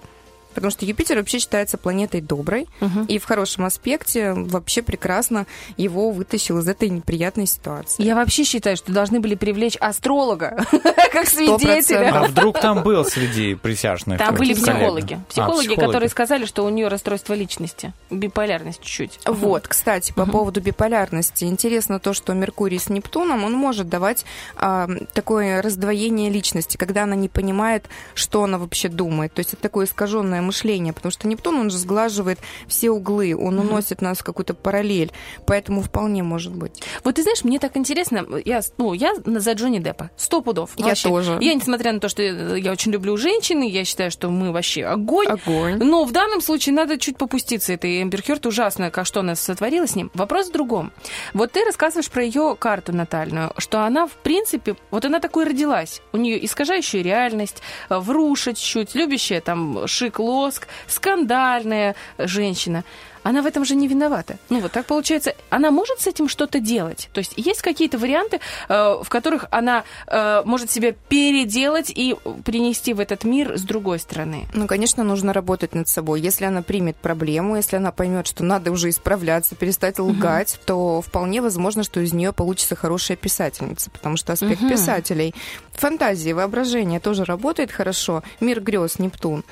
Потому что Юпитер вообще считается планетой доброй, и в хорошем аспекте вообще прекрасно его вытащил из этой неприятной ситуации. Я вообще считаю, что должны были привлечь астролога как свидетеля. А вдруг там был среди присяжных? Там были коллега? психологи. А, Психологи, которые сказали, что у нее расстройство личности. Биполярность чуть-чуть. Вот, кстати, по поводу биполярности. Интересно то, что Меркурий с Нептуном, он может давать а, такое раздвоение личности, когда она не понимает, что она вообще думает. То есть это такое искаженное мышление, потому что Нептун, он же сглаживает все углы, он уносит нас в какую-то параллель. Поэтому вполне может быть. Вот ты знаешь, мне так интересно, я, ну, я за Джонни Деппа, сто пудов. Я Вообще. тоже. Я, несмотря на то, что я очень люблю женщин, я считаю, что мы вообще огонь. Огонь. Но в данном случае надо чуть попуститься этой Эмбер Хёрд. Ужасно, как что она сотворила с ним. Вопрос в другом. Вот ты рассказываешь про ее карту натальную, что она, в принципе, вот она такой родилась. У нее искажающая реальность, э, вруша чуть-чуть, любящая там шик-лоск, скандальная женщина. Она в этом же не виновата. Ну вот так получается. Она может с этим что-то делать? То есть есть какие-то варианты, э, в которых она э, может себя переделать и принести в этот мир с другой стороны? Ну, конечно, нужно работать над собой. Если она примет проблему, если она поймет, что надо уже исправляться, перестать лгать, то вполне возможно, что из нее получится хорошая писательница, потому что аспект Мгм. писателей, фантазии, воображения тоже работает хорошо. Мир грез, Нептун.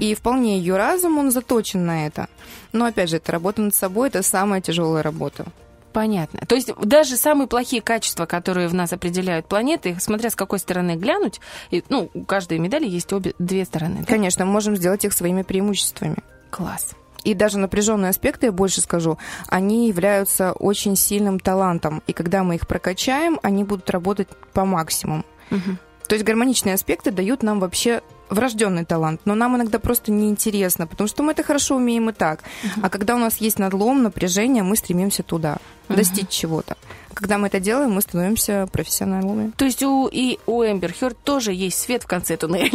И вполне ее разум, он заточен на это. Но, опять же, это работа над собой, это самая тяжелая работа. Понятно. То есть даже самые плохие качества, которые в нас определяют планеты, смотря с какой стороны глянуть, и, ну, у каждой медали есть обе две стороны. да? Конечно, мы можем сделать их своими преимуществами. Класс. И даже напряженные аспекты, я больше скажу, они являются очень сильным талантом. И когда мы их прокачаем, они будут работать по максимуму. То есть гармоничные аспекты дают нам вообще врожденный талант, но нам иногда просто неинтересно, потому что мы это хорошо умеем и так. А когда у нас есть надлом, напряжение, мы стремимся туда, достичь чего-то. Когда мы это делаем, мы становимся профессионалами. То есть у, и у Эмбер Хёрд тоже есть свет в конце туннеля.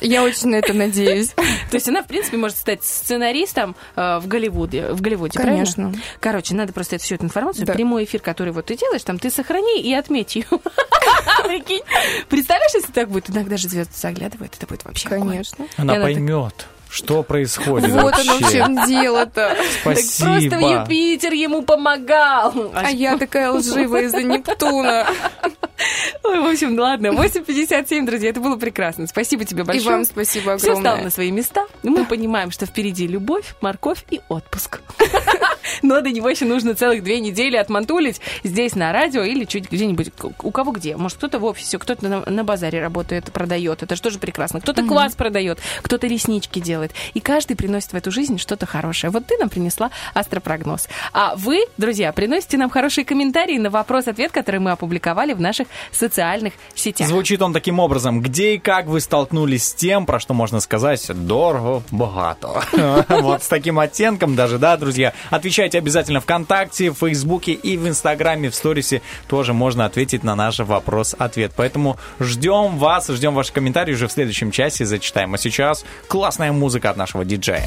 Я очень на это надеюсь. То есть она, в принципе, может стать сценаристом э, в Голливуде. В Голливуде, Конечно. Короче, надо просто эту всю эту информацию, прямой эфир, который вот ты делаешь, там ты сохрани и отметь ее. Прикинь. Представляешь, если так будет? Иногда же звезды заглядывают, это будет вообще. Конечно. Она поймет, что происходит Вот оно в вообще. чем дело-то. Так просто Спасибо. Юпитер ему помогал. А я такая лживая из-за Нептуна. Ой, в общем, ладно, 8.57, друзья, это было прекрасно. Спасибо тебе И большое. вам спасибо Все стало огромное. на свои места. Мы понимаем, что впереди любовь, морковь и отпуск. Но до него еще нужно целых две недели отмантулить здесь на радио или чуть где-нибудь. У кого где? Может, кто-то в офисе, кто-то на, на базаре работает, продает. Это же тоже прекрасно. Кто-то квас продает, кто-то реснички делает. И каждый приносит в эту жизнь что-то хорошее. Вот ты нам принесла астропрогноз. А вы, друзья, приносите нам хорошие комментарии на вопрос-ответ, который мы опубликовали в наших социальных сетях. Звучит он таким образом. Где и как вы столкнулись с тем, про что можно сказать дорого, богато? Вот с таким оттенком даже, да, друзья? Отвечайте обязательно ВКонтакте, в Фейсбуке и в Инстаграме, в Сторисе тоже можно ответить на наш вопрос-ответ. Поэтому ждем вас, ждем ваши комментарии уже в следующем часе зачитаем. А сейчас классная музыка от нашего диджея.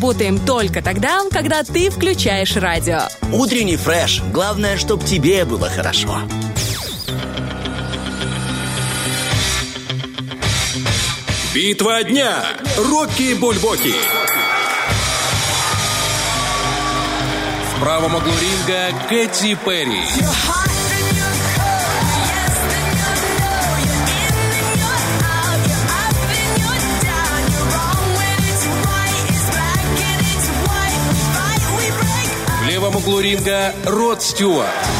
Работаем только тогда, когда ты включаешь радио. Утренний фреш. Главное, чтобы тебе было хорошо. Битва дня. Рокки Бульбоки. В правом углу ринга Кэти Перри. Углу ринга Род Стюарт.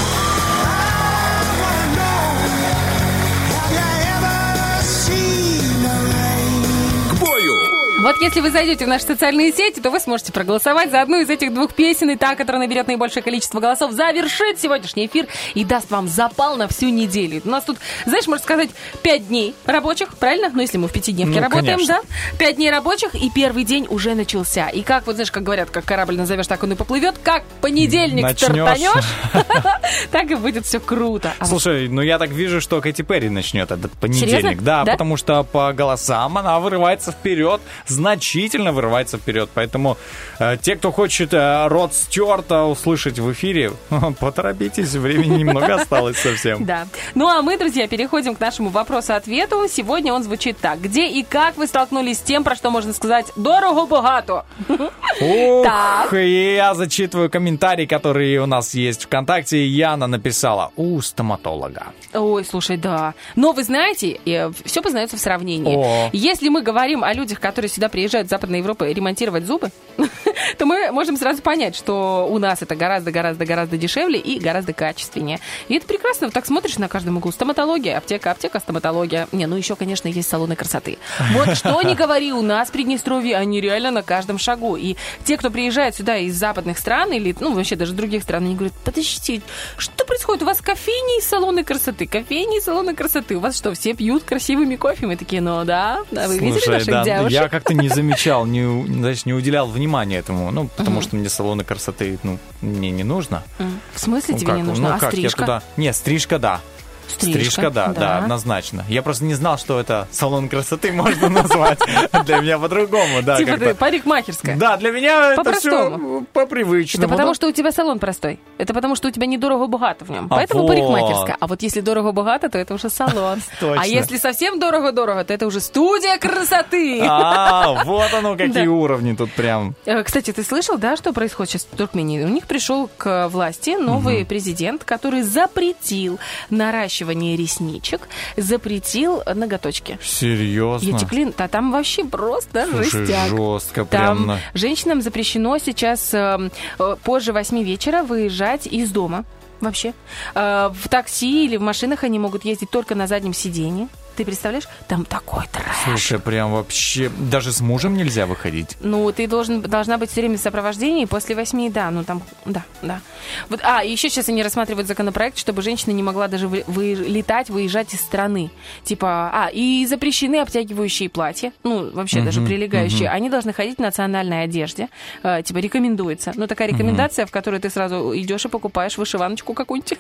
Вот если вы зайдете в наши социальные сети, то вы сможете проголосовать за одну из этих двух песен, и та, которая наберет наибольшее количество голосов, завершит сегодняшний эфир и даст вам запал на всю неделю. У нас тут, знаешь, можно сказать, пять дней рабочих, правильно? Ну, если мы в пятидневке Ну, работаем, конечно. да? Пять дней рабочих, и первый день уже начался. И как, вот знаешь, как говорят, как корабль назовешь, так он и поплывет. Как понедельник Начнешь. стартанешь, так и будет все круто. А Слушай, ну я так вижу, что Кэти Перри начнет этот понедельник. Да? потому что по голосам она вырывается вперед, значительно вырывается вперед. Поэтому э, те, кто хочет э, Род Стюарта услышать в эфире, поторопитесь, времени немного осталось совсем. Да. Ну а мы, друзья, переходим к нашему вопросу-ответу. Сегодня он звучит так. Где и как вы столкнулись с тем, про что можно сказать дорого-богато? Ух, Так. и я зачитываю комментарий, который у нас есть ВКонтакте. Яна написала у стоматолога. Ой, слушай, да. Но вы знаете, все познается в сравнении. Если мы говорим о людях, которые сюда приезжают из Западной Европы ремонтировать зубы, то мы можем сразу понять, что у нас это гораздо-гораздо-гораздо дешевле и гораздо качественнее. И это прекрасно. Вот так смотришь на каждом углу. Стоматология, аптека, аптека, стоматология. Не, ну еще, конечно, есть салоны красоты. Вот что не говори, у нас в Приднестровье они реально на каждом шагу. И те, кто приезжает сюда из западных стран или, ну, вообще даже других стран, они говорят, подождите, что происходит? У вас кофейни и салоны красоты, кофейни и салоны красоты. У вас что, все пьют красивыми кофе? Мы такие, ну да, да вы видели Слушай, наших да, девушек? я как-то не замечал, не, знаешь, не уделял внимания этому. Ну, потому что мне салоны красоты, ну, мне не нужно. В смысле Ну, тебе как, не нужно? ну, а стрижка? туда... Не, стрижка, да. Стрижка, да, да. да, однозначно. Я просто не знал, что это салон красоты можно назвать. Для меня по-другому, да. Типа ты парикмахерская. Да, для меня это все по привычному. Это потому, что у тебя салон простой. Это потому, что у тебя недорого-богато в нем. А Поэтому парикмахерская. А вот если дорого-богато, то это уже салон. А если совсем дорого-дорого, то это уже студия красоты. А, вот оно, какие уровни тут прям. Э, Кстати, ты слышал, да, что происходит сейчас в Туркмении? У них пришел к власти новый президент, который запретил наращивание ресничек, запретил ноготочки. Серьезно. Етиклин, да там вообще просто Слушай, жестяк. жестко прям. Там на- женщинам запрещено сейчас э, э, позже 8 вечера выезжать из дома. Вообще. Э, В такси или в машинах они могут ездить только на заднем сидении. Ты представляешь? Там такой трэш. Слушай, прям вообще... Даже с мужем нельзя выходить. Ну, ты должен, должна быть все время в сопровождении после восьми, да, ну там, да, да. Вот, а, еще сейчас они рассматривают законопроект, чтобы женщина не могла даже вы, вылетать, выезжать из страны. Типа, а, и запрещены обтягивающие платья, ну, вообще даже Мгм, прилегающие. мгм. Они должны ходить в национальной одежде, э, типа, рекомендуется. Ну, такая рекомендация, в которой ты сразу идешь и покупаешь вышиваночку какую-нибудь.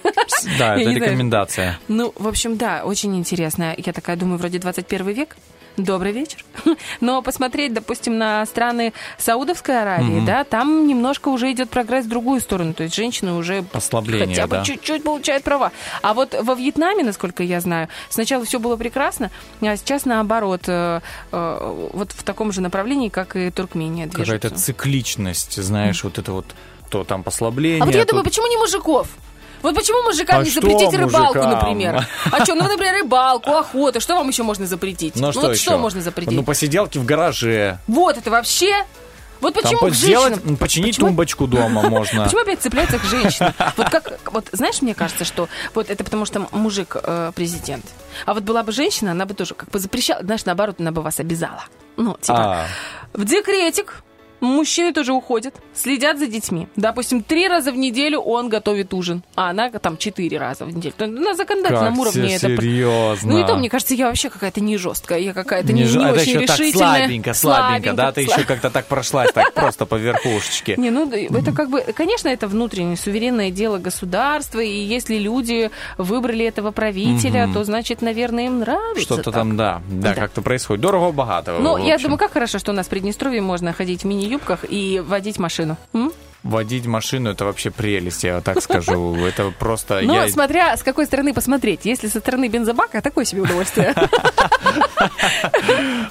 Да, это рекомендация. Ну, в общем, да, очень интересно. Я такая думаю, вроде 21 век. Добрый вечер. Но посмотреть, допустим, на страны Саудовской Аравии, Мгм. да, там немножко уже идет прогресс в другую сторону. То есть женщины уже Послабление, хотя бы да. чуть-чуть получают права. А вот во Вьетнаме, насколько я знаю, сначала все было прекрасно, а сейчас наоборот, э, э, вот в таком же направлении, как и Туркмения. Какая-то цикличность, знаешь, вот это вот... То там послабление, А вот я думаю, почему не мужиков? Вот почему мужикам А не запретить рыбалку, мужикам? например? А что, ну, например, рыбалку, охоту, что вам еще можно запретить? Ну, что вот еще? что можно запретить? Ну, посиделки в гараже. Вот это вообще... Вот Там почему к сделать, женщинам... починить Почему- тумбочку дома можно. Почему опять цепляется к женщинам? Вот как, вот знаешь, мне кажется, что вот это потому, что мужик э, президент. А вот была бы женщина, она бы тоже как бы запрещала, знаешь, наоборот, она бы вас обязала. Ну, типа, А, в декретик мужчины тоже уходят, следят за детьми. Допустим, три раза в неделю он готовит ужин, а она там четыре раза в неделю. На законодательном как уровне это... серьезно. Ну и то, мне кажется, я вообще какая-то не жесткая, я какая-то не, Не ж- не а это очень еще так решительная. слабенько, слабенько, да? Ты еще как-то так прошлась, так просто по верхушечке. Не, ну это как бы, конечно, это внутреннее суверенное дело государства, и если люди выбрали этого правителя, то значит, наверное, им нравится. Что-то там, да, да, как-то происходит. Дорого-богато. Ну, я думаю, как хорошо, что у нас в Приднестровье можно ходить в мини мини-юбках и водить машину. М? Водить машину это вообще прелесть, я так скажу. Это просто. Ну, я- смотря с какой стороны посмотреть. Если со стороны бензобака, такое себе удовольствие.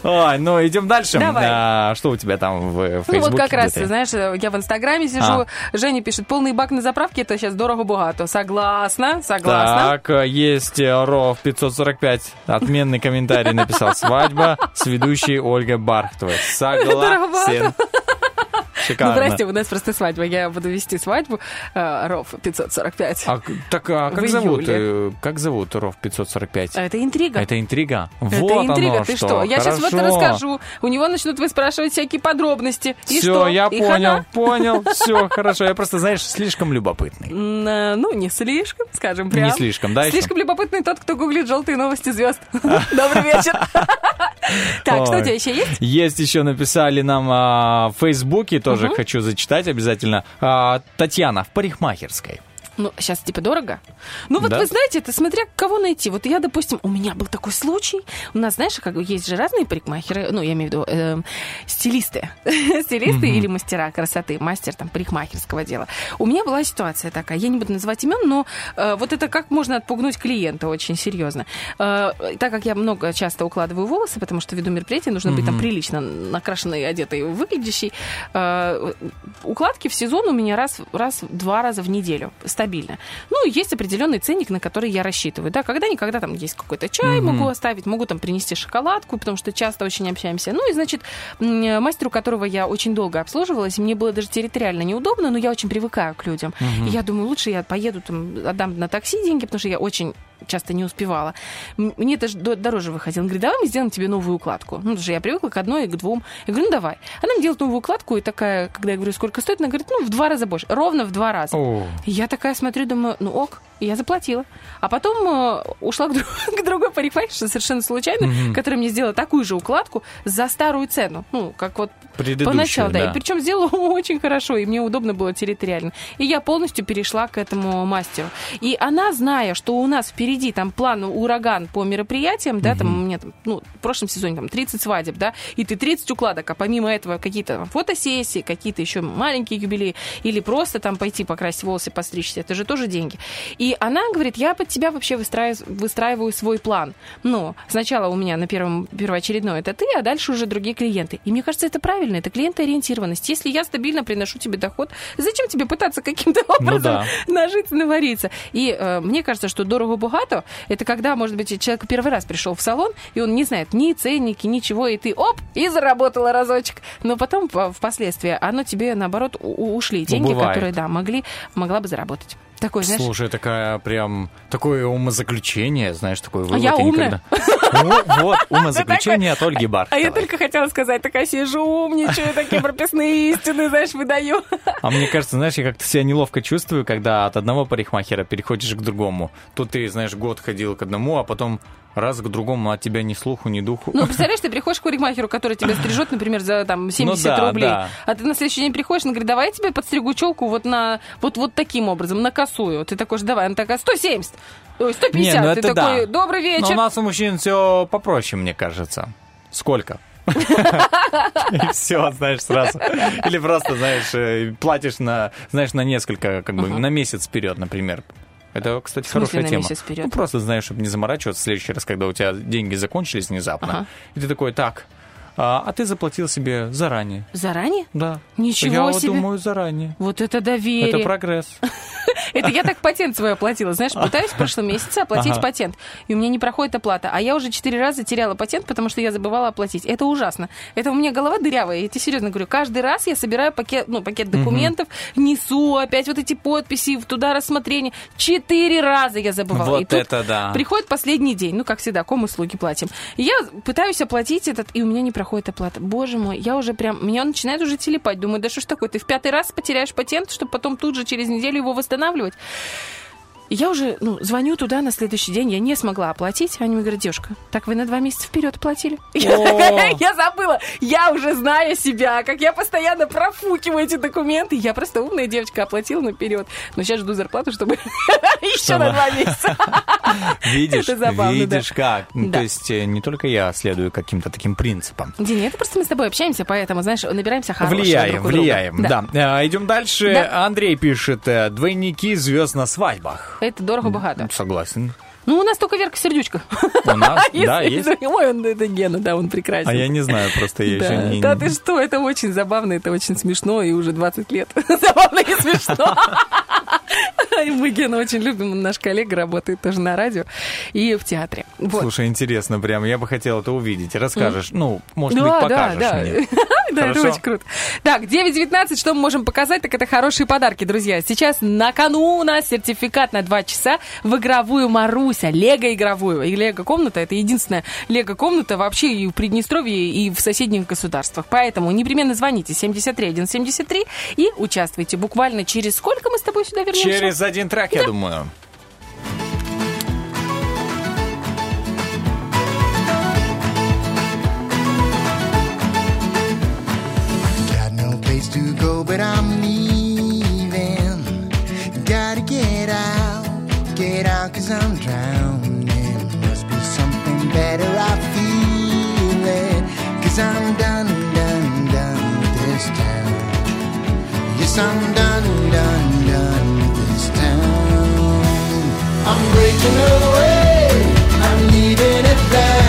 Ой, ну идем дальше. Давай. А, что у тебя там в Фейсбуке? Ну вот как раз, знаешь, я в Инстаграме сижу, А. Женя пишет, полный бак на заправке, это сейчас дорого-богато. Согласна, согласна. Так, есть э, Ров 545. Отменный комментарий написал. Свадьба с ведущей Ольгой Бархтовой. Согласен. Ну, Шикарно. здрасте, у нас просто свадьба. Я буду вести свадьбу. э, Ров 545. А, так, а как зовут? э, Как зовут Ров 545? А Это интрига. Это интрига. Это вот интрига, оно ты что? Я сейчас вот расскажу. У него начнут выспрашивать всякие подробности. И Все, что? я И понял, хана? понял, все, хорошо. Я просто, знаешь, слишком любопытный. Э, Ну, не слишком, скажем прям. Не слишком, да? Слишком любопытный тот, кто гуглит желтые новости звезд. Добрый вечер. Так, что у тебя еще есть? Есть еще написали нам а, в Фейсбуке, тоже Мгм. хочу зачитать обязательно. А, Татьяна в парикмахерской. Ну, сейчас типа дорого. Ну, вот Да. вы знаете, это смотря кого найти. Вот я, допустим, у меня был такой случай. У нас, знаешь, как есть же разные парикмахеры, ну, я имею в виду эм, стилисты. стилисты Мгм. или мастера красоты, мастер там парикмахерского дела. У меня была ситуация такая, я не буду называть имен, но э, вот это как можно отпугнуть клиента очень серьезно. Э, так как я много часто укладываю волосы, потому что веду мероприятие, нужно быть там прилично накрашенной, одетой, выглядящей. Э, укладки в сезон у меня раз, раз, два раза в неделю стабильно. Ну, есть определенный ценник, на который я рассчитываю. Да, когда-никогда там есть какой-то чай, Мгм. могу оставить, могу там принести шоколадку, потому что часто очень общаемся. Ну, и, значит, мастеру, которого я очень долго обслуживалась, мне было даже территориально неудобно, но я очень привыкаю к людям. Мгм. И я думаю, лучше я поеду, там, отдам на такси деньги, потому что я очень часто не успевала. Мне это дороже выходило. Он говорит, давай мы сделаем тебе новую укладку. Ну, потому что я привыкла к одной и к двум. Я говорю, ну давай. Она мне делает новую укладку, и такая, когда я говорю, сколько стоит, она говорит, ну, в два раза больше. Ровно в два раза. О. Я такая смотрю, думаю, ну ок, и я заплатила. А потом э, ушла к, друг- к другой парикмахерше совершенно случайно, Мгм. которая мне сделала такую же укладку за старую цену. Ну, как вот поначалу, да. да. И причем сделала очень хорошо, и мне удобно было территориально. И я полностью перешла к этому мастеру. И она, зная, что у нас впереди там план ураган по мероприятиям, да, там у меня там, ну, в прошлом сезоне там 30 свадеб, да, и ты 30 укладок, а помимо этого какие-то фотосессии, какие-то еще маленькие юбилеи, или просто там пойти покрасить волосы, постричься, это же тоже деньги. И она говорит, я под тебя вообще выстраиваю, выстраиваю свой план. Ну, сначала у меня на первом, первоочередной это ты, а дальше уже другие клиенты. И мне кажется, это правильно, это клиентоориентированность. Если я стабильно приношу тебе доход, зачем тебе пытаться каким-то образом да. нажиться, навариться? И э, мне кажется, что дорого-богато, это когда, может быть, человек первый раз пришел в салон, и он не знает ни ценники, ничего, и ты, оп, и заработала разочек. Но потом, по- впоследствии, оно тебе, наоборот, ушли деньги, бывает. которые, да, могли, могла бы заработать. Такой, знаешь, Слушай, такая прям такое умозаключение, знаешь, такое вывод. А я умная. Ну, вот, умозаключение от Ольги а Бархтовой. я только хотела сказать, такая сижу, умничаю, такие прописные истины, знаешь, выдаю. А мне кажется, знаешь, я как-то себя неловко чувствую, когда от одного парикмахера переходишь к другому. Тут ты, знаешь, год ходил к одному, а потом раз к другому, от тебя ни слуху, ни духу. Ну, представляешь, ты приходишь к парикмахеру, который тебя стрижет, например, за там 70 Ну да, рублей, да. а ты на следующий день приходишь, он говорит, давай я тебе подстригу челку вот на вот, вот таким образом, на косую. Ты такой же, давай, она такая, 170, ой, 150. Не, ну ты такой, да. добрый Но вечер. у нас у мужчин все попроще, мне кажется. Сколько? И все, знаешь, сразу. Или просто, знаешь, э, платишь на, знаешь, на несколько, как бы, на месяц вперед, например. Это, кстати, хорошая тема. Ну, просто, знаешь, чтобы не заморачиваться в следующий раз, когда у тебя деньги закончились внезапно. Ага. И ты такой, так, а, а ты заплатил себе заранее. Заранее? Да. Ничего Я себе. думаю, заранее. Вот это доверие. Это прогресс. Это я так патент свой оплатила. Знаешь, пытаюсь в прошлом месяце оплатить патент. И у меня не проходит оплата. А я уже четыре раза теряла патент, потому что я забывала оплатить. Это ужасно. Это у меня голова дырявая. Я тебе серьезно говорю. Каждый раз я собираю пакет, ну, пакет документов, несу опять вот эти подписи, туда рассмотрение. Четыре раза я забывала. Вот это да. Приходит последний день, ну, как всегда, ком услуги платим. И я пытаюсь оплатить этот, и у меня не проходит оплата. Боже мой, я уже прям, меня начинает уже телепать. Думаю, да что ж такое, ты в пятый раз потеряешь патент, чтобы потом тут же через неделю его восстанавливать. И я уже, ну, звоню туда на следующий день, я не смогла оплатить. Они мне говорят, девушка, так вы на два месяца вперед оплатили? Я такая, Я забыла, я уже знаю себя, как я постоянно профукиваю эти документы. Я просто умная девочка, оплатила наперед. Но сейчас жду зарплату, чтобы еще на два месяца. Видишь, Это забавно, да. видишь как. Ну. То есть э, не только я следую каким-то таким принципам. Диня, это просто мы с тобой общаемся, поэтому, знаешь, набираемся хорошего Влияем, друг у друга. влияем, да. Э, Идем дальше. Да. Андрей пишет, э, двойники звезд на свадьбах. Это дорого-богато. Согласен. Ну, у нас только Верка Сердючка. У нас, Если- да, есть. Ой, он, это Гена, да, он прекрасен. А я не знаю, просто я еще не... да ты что, это очень забавно, это очень смешно, и уже 20 лет забавно и смешно. Мы Гена очень любим, он наш коллега работает тоже на радио и в театре. Вот. Слушай, интересно прям, я бы хотел это увидеть. Расскажешь, ну, может Да, быть, покажешь да. мне. Да, это Хорошо? очень круто. Так, 9.19, что мы можем показать, так это хорошие подарки, друзья. Сейчас на кону у нас сертификат на 2 часа в игровую Маруся, лего-игровую. И лего-комната, это единственная лего-комната вообще и в Приднестровье, и в соседних государствах. Поэтому непременно звоните 73173 и участвуйте. Буквально через сколько мы с тобой сюда вернемся? Через один трек, я думаю. To go, but I'm leaving. I'm done, done, done with this town. I'm breaking away, I'm leaving at last.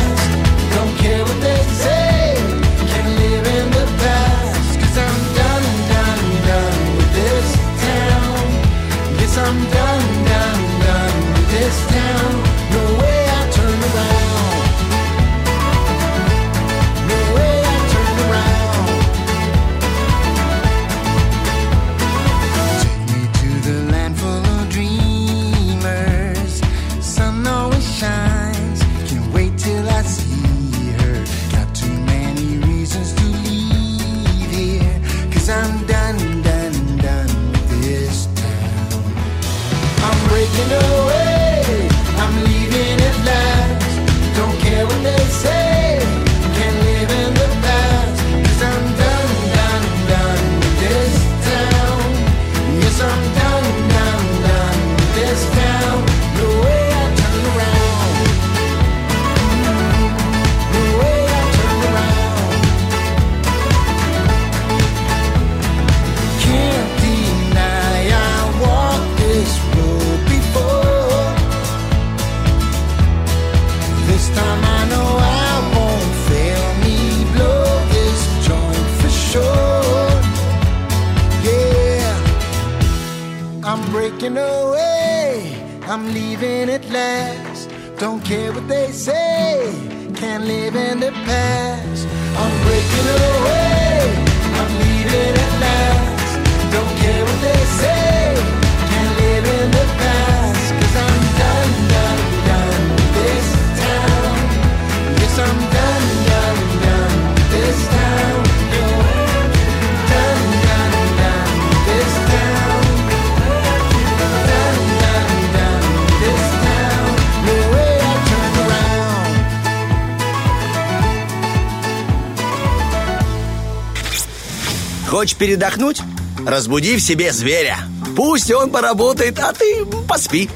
Leaving at last. Don't care what they say. Can't live in the past. I'm breaking away. I'm leaving at last. Хочешь передохнуть? Разбуди в себе зверя. Пусть он поработает, а ты поспи.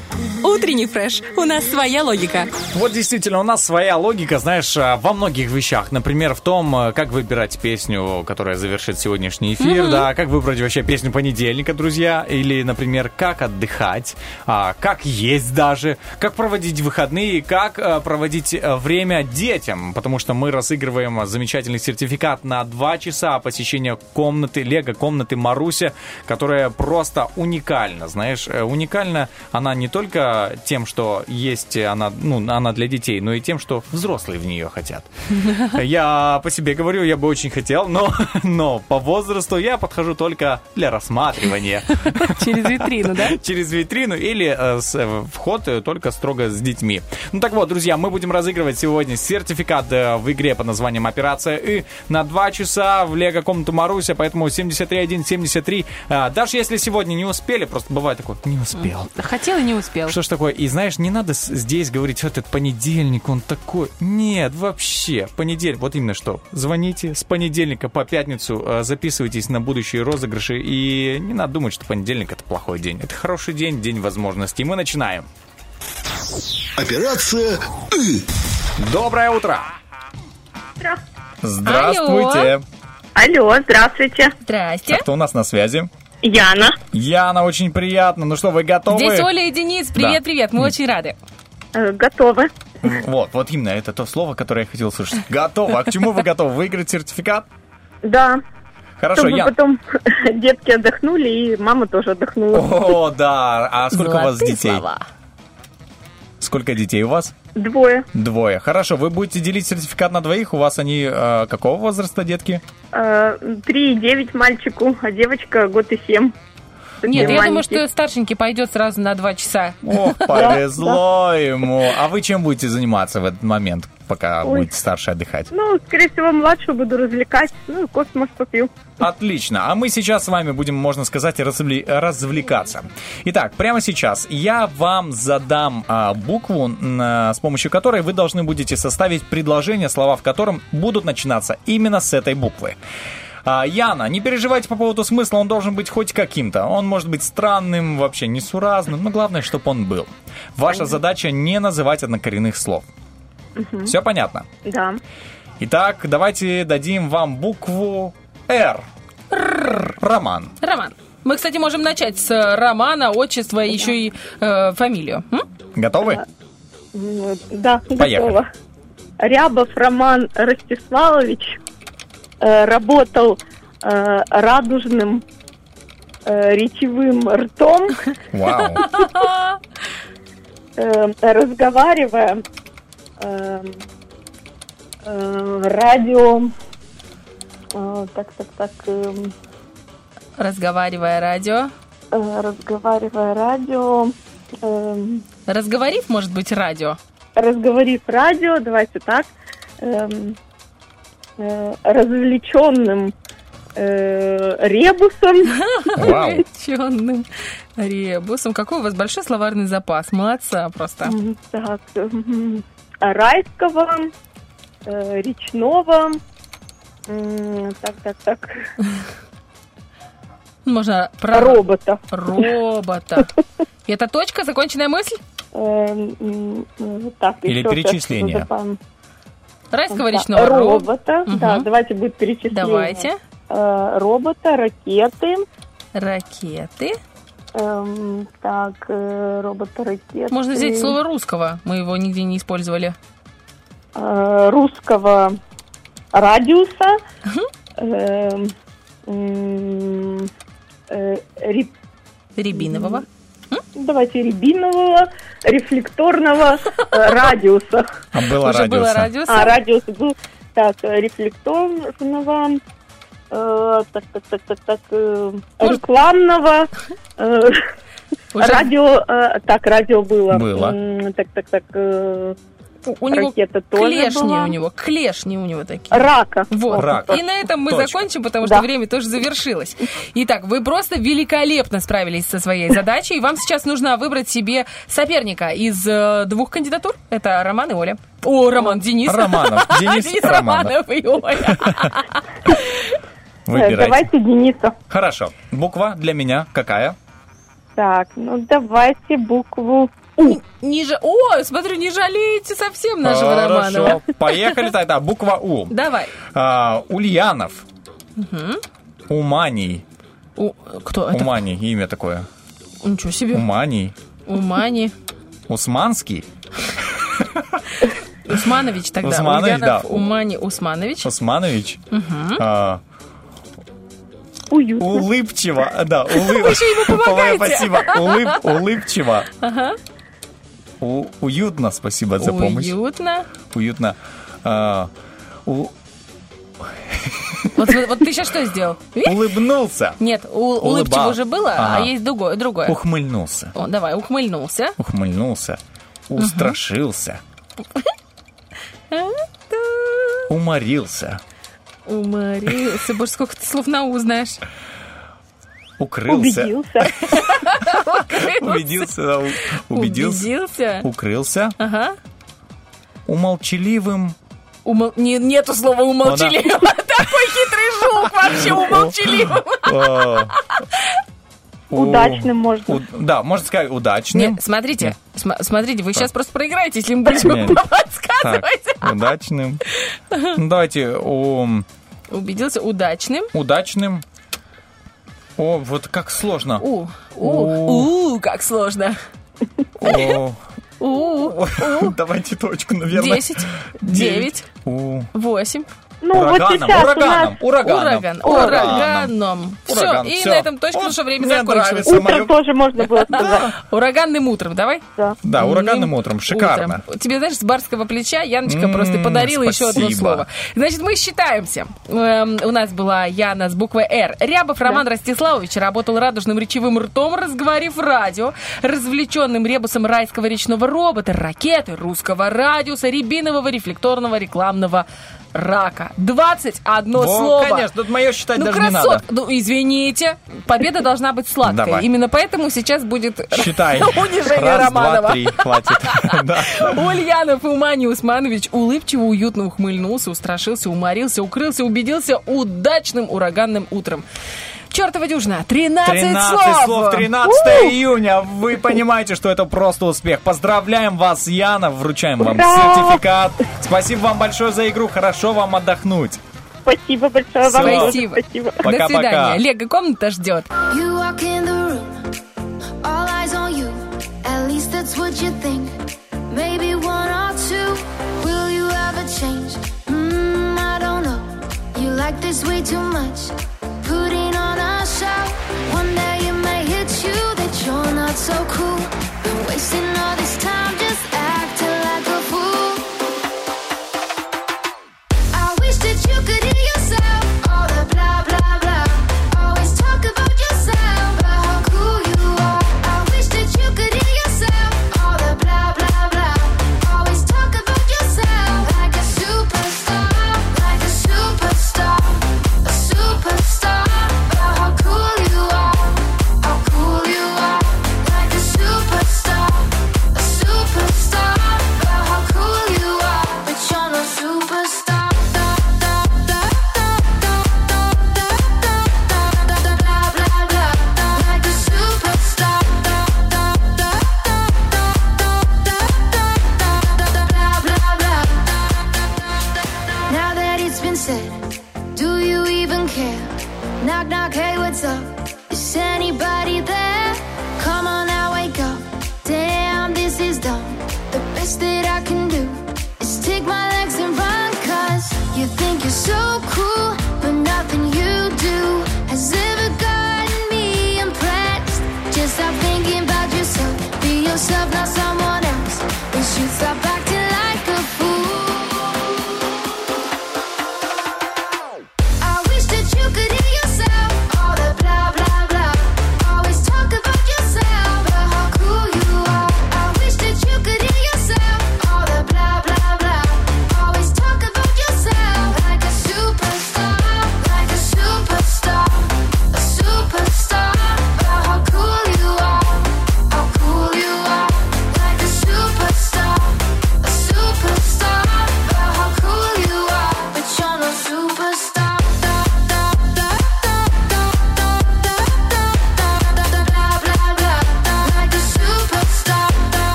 Утренний фреш. У нас своя логика. Вот действительно, у нас своя логика, знаешь, а, во многих вещах. Например, в том, а, как выбирать песню, которая завершит сегодняшний эфир, Мгм. да, как выбрать вообще песню понедельника, друзья, или, например, как отдыхать, а, как есть даже, как проводить выходные, как проводить а, время детям, потому что мы разыгрываем замечательный сертификат на 2 часа посещения комнаты, лего-комнаты Маруся, которая просто уникальна, знаешь, э, уникальна она не только тем, что есть она, ну, она для детей, но и тем, что взрослые в нее хотят. Я по себе говорю, я бы очень хотел, но, но по возрасту я подхожу только для рассматривания. Через витрину, да? Через витрину или э, э, вход э, только строго с детьми. Ну так вот, друзья, мы будем разыгрывать сегодня сертификат э, в игре под названием «Операция И» на 2 часа в Лего комнату Маруся, поэтому 73173. А, Даже если сегодня не успели, просто бывает такое, не успел. Хотел и не успел. Что ж такое? И знаешь, не надо здесь говорить, вот этот понедельник, он такой. Нет, вообще, понедельник, вот именно что. Звоните с понедельника по пятницу, э, записывайтесь на будущие розыгрыши, и не надо думать, что понедельник это плохой день. Это хороший день, день возможностей. Мы начинаем. Операция «И». Доброе утро! Здравствуйте. Алло, здравствуйте. Здрасте. А кто у нас на связи? Яна. Яна, очень приятно. Ну что, вы готовы? Здесь Оля и Денис. Привет, Да. привет. Мы очень рады. Готовы. Вот, вот именно это то слово, которое я хотел слышать. Готово. А к чему вы готовы? Выиграть сертификат? Да. Хорошо, Чтобы я... потом детки отдохнули, и мама тоже отдохнула. О, да. А сколько у вас Золотые детей? слова. Сколько детей у вас? Двое. Двое. Хорошо, вы будете делить сертификат на двоих. У вас они э, какого возраста, детки? Э, Три и девять мальчику, а девочка год и семь. Нет, я думаю, что старшенький пойдет сразу на два часа. Ох, повезло ему. А вы чем будете заниматься в этот момент, пока Ой. будете старше отдыхать? Ну, скорее всего, младшую буду развлекать. Ну, кофе, может, попью. Отлично. А мы сейчас с вами будем, можно сказать, развлекаться. Итак, прямо сейчас я вам задам а, букву, на- с помощью которой вы должны будете составить предложение, слова в котором будут начинаться именно с этой буквы. А, Яна, не переживайте по поводу смысла, он должен быть хоть каким-то. Он может быть странным, вообще несуразным, но главное, чтобы он был. Ваша задача не называть однокоренных слов. Мгм. Все понятно? Да. Итак, давайте дадим вам букву «Р». Роман. Роман. Мы, кстати, можем начать с э, романа, отчества и еще и э, фамилию. М? Готовы? М, Да, Поехали. готова. Рябов Роман Ростиславович э, работал э, радужным э, речевым ртом, Вау. э, разговаривая э, э, радио, э, так, так, так, эм, Разговаривая радио. э, разговаривая радио, эм, Разговорив, может быть, радио. разговорив радио, давайте так, эм, э, развлеченным э, ребусом. Увлеченным ребусом. Какой у вас большой словарный запас. Молодца просто. Так, м, райского, э, речного, так, так, так, Можно про... робота. Робота. И это точка, законченная мысль? Так, Или перечисление. Райского Да, речного робота. Да, давайте будет перечисление. Давайте. Э, робота, ракеты. Ракеты. Эм, так, э, робота, ракеты. Можно взять слово русского. Мы его нигде не использовали. э, русского радиуса. Э, ре- Рябинового. Давайте рябинового, рефлекторного э, радиуса. А было радиуса. А, радиус был. Так, э, рефлекторного, э, так, так, так, так, так, рекламного, радио, так, радио было. Было. Так, так, так, У него ракета тоже клешни была. у него, клешни у него такие. Рака. Вот. Рак. И на этом мы Точно. закончим, потому что Да. время тоже завершилось. Итак, вы просто великолепно справились со своей задачей. И вам сейчас нужно выбрать себе соперника из э, двух кандидатур. Это Роман и Оля. О, Роман, Денис. Романов. Денис Романов. Романов и Оля. Э, Выбирайте. Давайте Дениса. Хорошо. Буква для меня какая? Так, ну давайте букву Не жа- О, смотрю, не жалеете совсем нашего Хорошо. Романова. Поехали тогда. Буква У. Давай. А, Ульянов. Мгм. Уманий. У- Кто это? Уманий. Имя такое. Ничего себе. Уманий. Умани. Усманский. Усманович тогда. Усманович, Ульянов, да. Умани Усманович. Усманович. Мгм. А, уютно. улыбчиво. Да, улыб... Вы еще ему помогаете. Спасибо. Улыб... Улыбчиво. Ага. У- уютно, спасибо за помощь. Уютно. Уютно. А, у- Вот, см- вот ты сейчас что сделал? Улыбнулся. Нет, у, улыбчиво уже было, а Ага. есть другое. другое. Ухмыльнулся. О, давай, ухмыльнулся. Ухмыльнулся. Устрашился. Уморился. Уморился. Боже, сколько ты слов на у знаешь. Укрылся. Убедился. Убедился. Убедился. Убедился. Укрылся. Ага. Умолчаливым. Умол- не- нету слова умолчаливым. Такой хитрый жук вообще умолчаливым. Удачным можно. у- Да, можно сказать удачным. Нет, смотрите, см- смотрите, вы сейчас просто проиграете, если мы будем подсказывать. Так, удачным. Ну, давайте у- Убедился удачным. удачным. О, вот как сложно. У, у, у, как сложно. О, У, Давайте точку, наверное. десять, девять, восемь. Ну, вот Ураганом, сейчас у нас... ураганом, ураганом. Ураган, Ураганом. ураганом. Все, Ураган, и всё. на этом точка, Вот потому что время мне закончилось. Утром моё- тоже можно было сказать. Ураганным утром, давай. Да, ураганным утром. Шикарно. Утром. Тебе, знаешь, с барского плеча Яночка просто подарила еще одно слово. Значит, мы считаемся. Эм, у нас была Яна с буквой «Р». Рябов Роман Ростиславович работал радужным речевым ртом, разговорив радио, развлеченным ребусом райского речного робота, ракеты, русского радиуса, рябинового рефлекторного рекламного рака. 21 Во, слово. конечно, тут мое считать Ну, даже не красот. надо. Ну, извините. Победа должна быть сладкой. Давай. Именно поэтому сейчас будет Считай. унижение Раз, Романова. два, три. Хватит. Ульянов Умани Усманович улыбчиво, уютно ухмыльнулся, устрашился, уморился, укрылся, убедился удачным ураганным утром. Чертова дюжина, 13, 13 слов, 13 июня. Вы понимаете, что это просто успех. Поздравляем вас, Яна. Вручаем вам Ура! сертификат. Спасибо вам большое за игру. Хорошо вам отдохнуть. Спасибо большое вам. Спасибо. Спасибо. До Пока-пока. свидания. Лего комната ждет. Maybe one or two. Will you ever change? Like this way too much. Putting on a show. One day it may hit you that you're not so cool. Been wasting all this time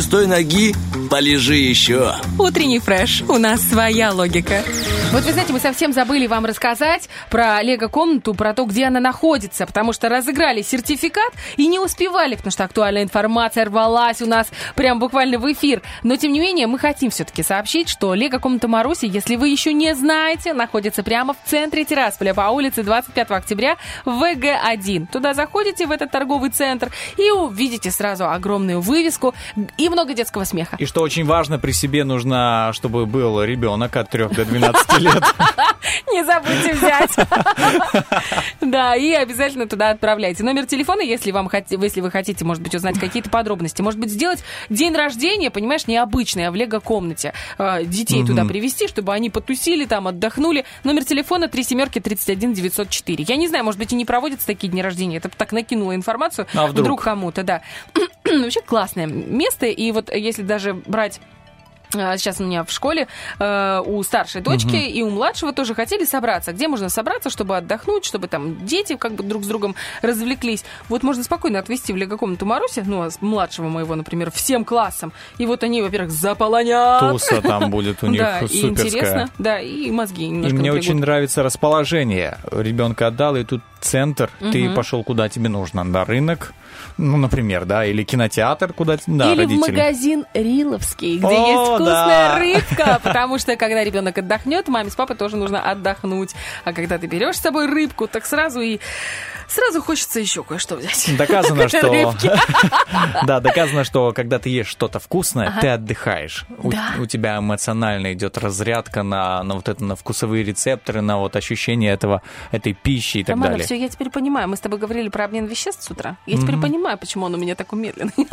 не с той ноги, полежи еще. Утренний фреш. У нас своя логика. Вот вы знаете, мы совсем забыли вам рассказать про лего-комнату, про то, где она находится, потому что разыграли сертификат и не успевали, потому что актуальная информация рвалась у нас прям буквально в эфир. Но, тем не менее, мы хотим все-таки сообщить, что лего-комната Маруси, если вы еще не знаете, находится прямо в центре Тирасполя по улице 25 октября в ВГ-1. Туда заходите в этот торговый центр и увидите сразу огромную вывеску и много детского смеха. И что очень важно, при себе нужно, чтобы был ребенок от 3 до 12 лет. Не забудьте взять. Да, и обязательно туда отправляйте. Номер телефона, если, вам, если вы хотите, может быть, узнать какие-то подробности. Может быть, сделать день рождения, понимаешь, необычный, а в лего-комнате. Э, Детей туда Мгм. привезти, чтобы они потусили там, отдохнули. Номер телефона 3 семерки 31 904. Я не знаю, может быть, и не проводятся такие дни рождения. Это так накинула информацию. А вдруг? кому-то, да. Вообще классное место. И вот если даже брать а, Сейчас у меня в школе э, у старшей дочки Мгм. и у младшего тоже хотели собраться. Где можно собраться, чтобы отдохнуть, чтобы там дети как бы друг с другом развлеклись. Вот можно спокойно отвезти в лего-комнату Маруси, ну, а младшего моего, например, всем классом. И вот они, во-первых, заполонят. Туса там будет у них да, и суперская. интересно, да, и мозги И немножко мне напрягут. очень нравится расположение. Ребенка отдал, и тут центр. Ты Мгм. пошел куда тебе нужно. На рынок, ну, например, да, или кинотеатр, куда да, Или в родители. магазин Риловский, где О, есть вкусная да. рыбка. Потому что, когда ребенок отдохнет, маме с папой тоже нужно отдохнуть. А когда ты берешь с собой рыбку, так сразу и сразу хочется еще кое-что взять. Доказано, что... Да, доказано, что когда ты ешь что-то вкусное, ты отдыхаешь. У, тебя эмоционально идет разрядка на, вот это, на вкусовые рецепторы, на вот ощущение этого, этой пищи и так далее. Все, я теперь понимаю. Мы с тобой говорили про обмен веществ с утра. Я теперь Мгм. понимаю, почему он у меня такой медленный.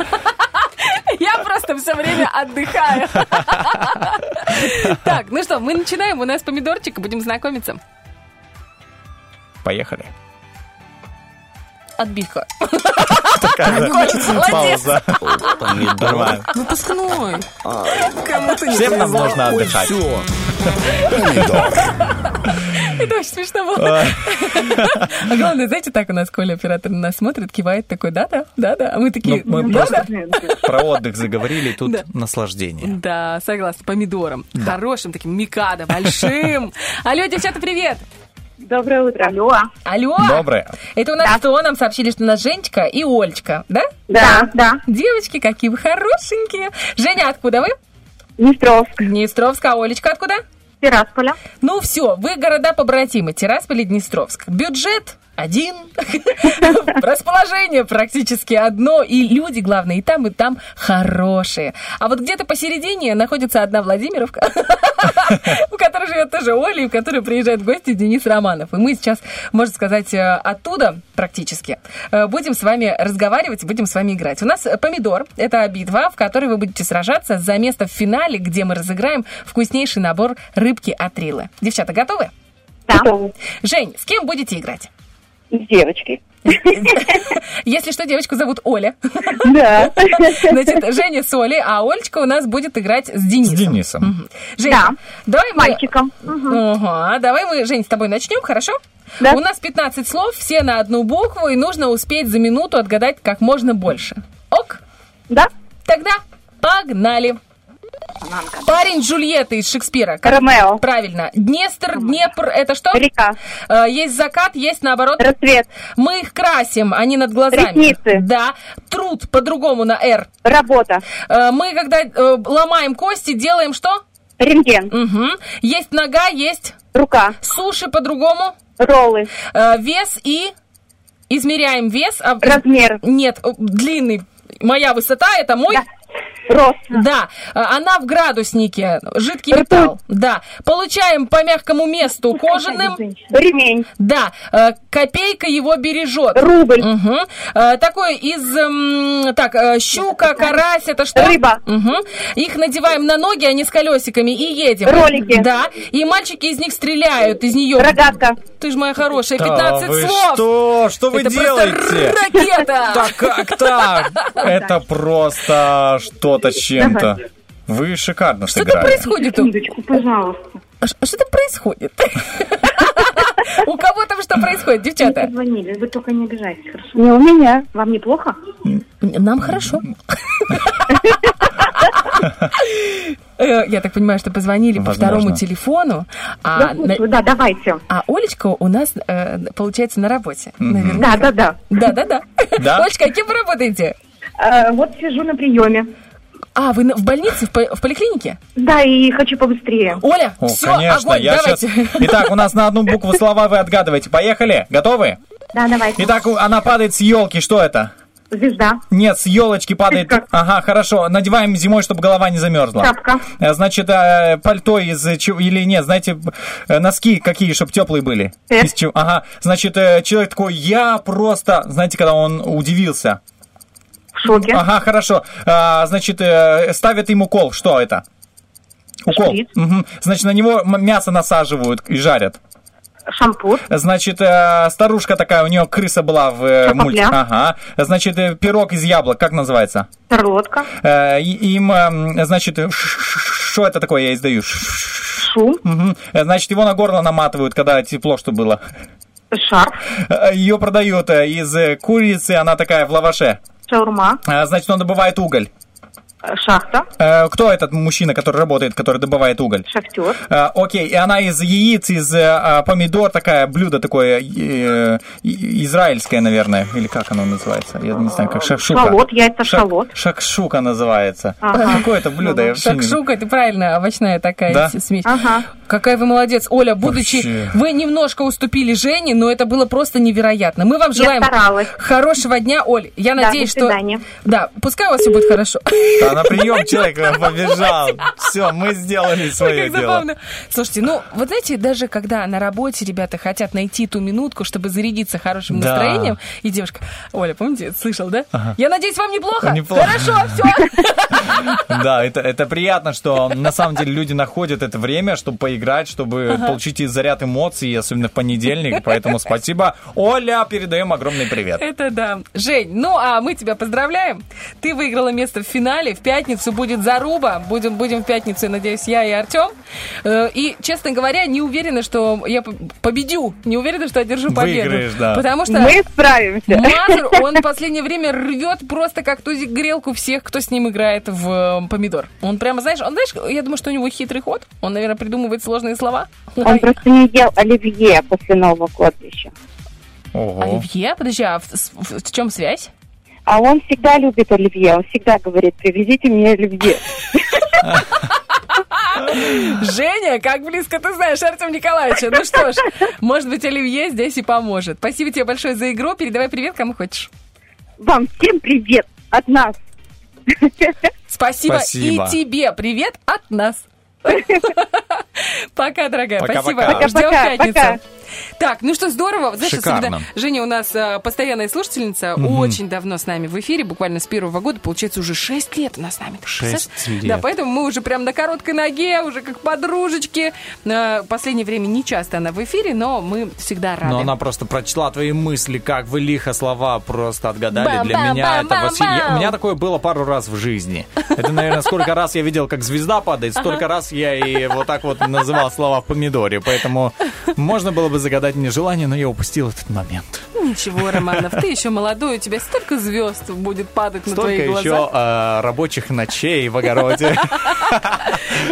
Я просто все время отдыхаю. Так, ну что, мы начинаем. У нас помидорчик, будем знакомиться. Поехали. Отбивка. Пауза. Нормально. Выпускной. Кому-то не Всем нам нужно отдыхать. Это очень смешно было. А главное, знаете, так у нас Коля, оператор, на нас смотрит, кивает такой, да-да, да-да. А мы такие, Ну, мы да-да. Про отдых заговорили, тут Да. наслаждение. Да, согласна, помидором. Хорошим таким, микадо, большим. Алло, девчата, привет. Доброе утро. Алло. Алло. Доброе. Это у нас кто? Нам сообщили, что у нас Женечка и Олечка, да? Да, да. Девочки, какие вы хорошенькие. Женя, откуда вы? Днестровск. Днестровск, а Олечка откуда? Тирасполя. Ну все, вы города побратимы, Тирасполь и Днестровск. Бюджет один, расположение практически одно, и люди, главное, и там, и там хорошие. А вот где-то посередине находится одна Владимировка, в которой живет тоже Оля, и в которую приезжает в гости Денис Романов. И мы сейчас, можно сказать, э, оттуда практически э, будем с вами разговаривать, будем с вами играть. У нас помидор, это битва, в которой вы будете сражаться за место в финале, где мы разыграем вкуснейший набор рыбки от Рилы. Девчата, готовы? Да. Жень, с кем будете играть? С девочкой. Если что, девочку зовут Оля. Да. Значит, Женя с Олей, а Олечка у нас будет играть с Денисом. С Денисом. Женя, давай мы... Мальчиком. Ага, давай мы, Жень, с тобой начнем, хорошо? Да. У нас 15 слов, все на одну букву, и нужно успеть за минуту отгадать как можно больше. Ок? Да. Тогда погнали. Парень Джульетты из Шекспира. Как- Ромео. Правильно. Днестр, Днепр, это что? Река. Э, Есть закат, есть наоборот. Рассвет. Мы их красим, они над глазами. Ресницы. Да. Труд по-другому на «Р». Работа. Э, Мы, когда э, ломаем кости, делаем что? Рентген. Угу. Есть нога, есть Рука. суши по-другому. Роллы. Вес и... Измеряем вес. а- Размер. Нет, длинный. Моя высота, это мой... Да. Рост. Да, э, она в градуснике, жидкий Ртуть. металл. Да, получаем по мягкому месту кожаным. Ремень. Да, э, копейка его бережет. Рубль. Угу. Такой из, м, так, щука, карась, это что? Рыба. Угу. Их надеваем на ноги, они с колесиками, и едем. Ролики. Да, и мальчики из них стреляют, из нее. Рогатка. Ты же моя хорошая, Да 15 вы слов. что? Что вы Это делаете? просто ракета. Да как так? Это просто что-то с чем-то. Вы шикарно Что-то сыграли. происходит. Секундочку, пожалуйста. А ш- Что там происходит? У кого там что происходит, девчата? Звонили, вы только не обижайтесь, хорошо? Не у меня. Вам неплохо? Нам хорошо. я так понимаю, что позвонили по Возможно. второму телефону. А, слушаю, да, давайте. а Олечка у нас, э, получается, на работе. Да, да, да. Да, да, да. Да? Олечка, а кем вы работаете? Э, Вот сижу на приеме. А, вы в больнице, в, по- в поликлинике? Да, и хочу побыстрее. Оля, О, все, конечно, огонь, я давайте. сейчас... Итак, у нас на одну букву слова вы отгадываете. Поехали? Готовы? Да, давайте. Итак, она падает с елки. Что это? Звезда. Нет, с елочки падает. Ага, хорошо. Надеваем зимой, чтобы голова не замерзла. Шапка. Э, Значит, э, пальто из э, чего- или нет, знаете, носки какие, чтобы теплые были. Э. Из чего? Ага. Значит, человек такой, я просто, знаете, когда он удивился. В шоке. Ага, хорошо. А, значит, э, ставят им укол. Что это? Укол. Шприц. Мгм. Значит, на него мясо насаживают и жарят. Шампур. Значит, э, старушка такая, у нее крыса была в э, Шапопля. мультике. Ага. Значит, э, пирог из яблок, как называется? Шарлотка. Э, им, эм, значит, что это такое я издаю? Шум. Э, Значит, его на горло наматывают, когда тепло, что было. Шарф. Ее продают э, из э, курицы, она такая в лаваше. Шаурма. Э, Значит, он добывает уголь. Шахта. Э, Кто этот мужчина, который работает, который добывает уголь? Шахтер. Э, Окей, и она из яиц, из э, а, помидор, такая блюдо такое э, израильское, наверное, или как оно называется? Я не знаю, как шакшука. Шалот, яйца Шак- шалот. Шакшука называется. Ага. Какое это блюдо? Я вообще не- Шакшука, это правильно, овощная такая Да? смесь. Ага. Какая вы молодец. Оля, будучи... Вообще. Вы немножко уступили Жене, но это было просто невероятно. Мы вам Я желаем старалась. хорошего дня, Оль. Я Да, надеюсь, что... Да, пускай у вас все будет хорошо. Да, на прием человек побежал. Все, мы сделали свое дело. Слушайте, ну, вот знаете, даже когда на работе ребята хотят найти ту минутку, чтобы зарядиться хорошим настроением, и девушка, Оля, помните, слышал, да? Я надеюсь, вам неплохо? Хорошо, все. Да, это, приятно, что на самом деле люди находят это время, чтобы поиграть, чтобы получить заряд эмоций, особенно в понедельник. Поэтому спасибо. Оля, передаем огромный привет. Это да. Жень, ну а мы тебя поздравляем. Ты выиграла место в финале. В пятницу будет заруба. Будем, будем в пятницу, надеюсь, я и Артем. Э, И, честно говоря, не уверена, что я по- победю. Не уверена, что одержу победу. Выиграешь, да. Потому что Мы справимся. Мазур, он в последнее время рвет просто как тузик грелку всех, кто с ним играет в помидор. Он прямо, знаешь, он, знаешь, я думаю, что у него хитрый ход. Он, наверное, придумывает сложные слова. Он просто не ел оливье после Нового года еще. Ого. Оливье? Подожди, а в, в- в чем связь? А он всегда любит оливье. Он всегда говорит, привезите мне оливье. Женя, как близко ты знаешь Артем Николаевича. Ну что ж, может быть, Оливье здесь и поможет. Спасибо тебе большое за игру. Передавай привет, кому хочешь. Вам всем привет от нас. Спасибо, Спасибо. и тебе привет от нас. Пока, дорогая. Пока-пока. Спасибо. Ждем в Пока-пока, пятницу. пока. Так, ну что, здорово. Знаешь, Шикарно. особенно Женя у нас а, постоянная слушательница, очень давно с нами в эфире, буквально с первого года, получается, уже 6 лет она с нами. Ты Шесть представляешь? лет. Да, поэтому мы уже прям на короткой ноге, уже как подружечки. А, последнее время не часто она в эфире, но мы всегда рады. Но она просто прочла твои мысли, как вы лихо слова просто отгадали. Бам, Для бам, меня бам, это бам, восхи- я- бам. У меня такое было пару раз в жизни. Это, наверное, сколько раз я видел, как звезда падает, столько раз я и вот так вот называл слова в помидоре. Поэтому можно было бы загадать мне желание, но я упустил этот момент. Ничего, Романов, ты еще молодой, у тебя столько звезд будет падать на Столько твои глаза. еще э, рабочих ночей в огороде.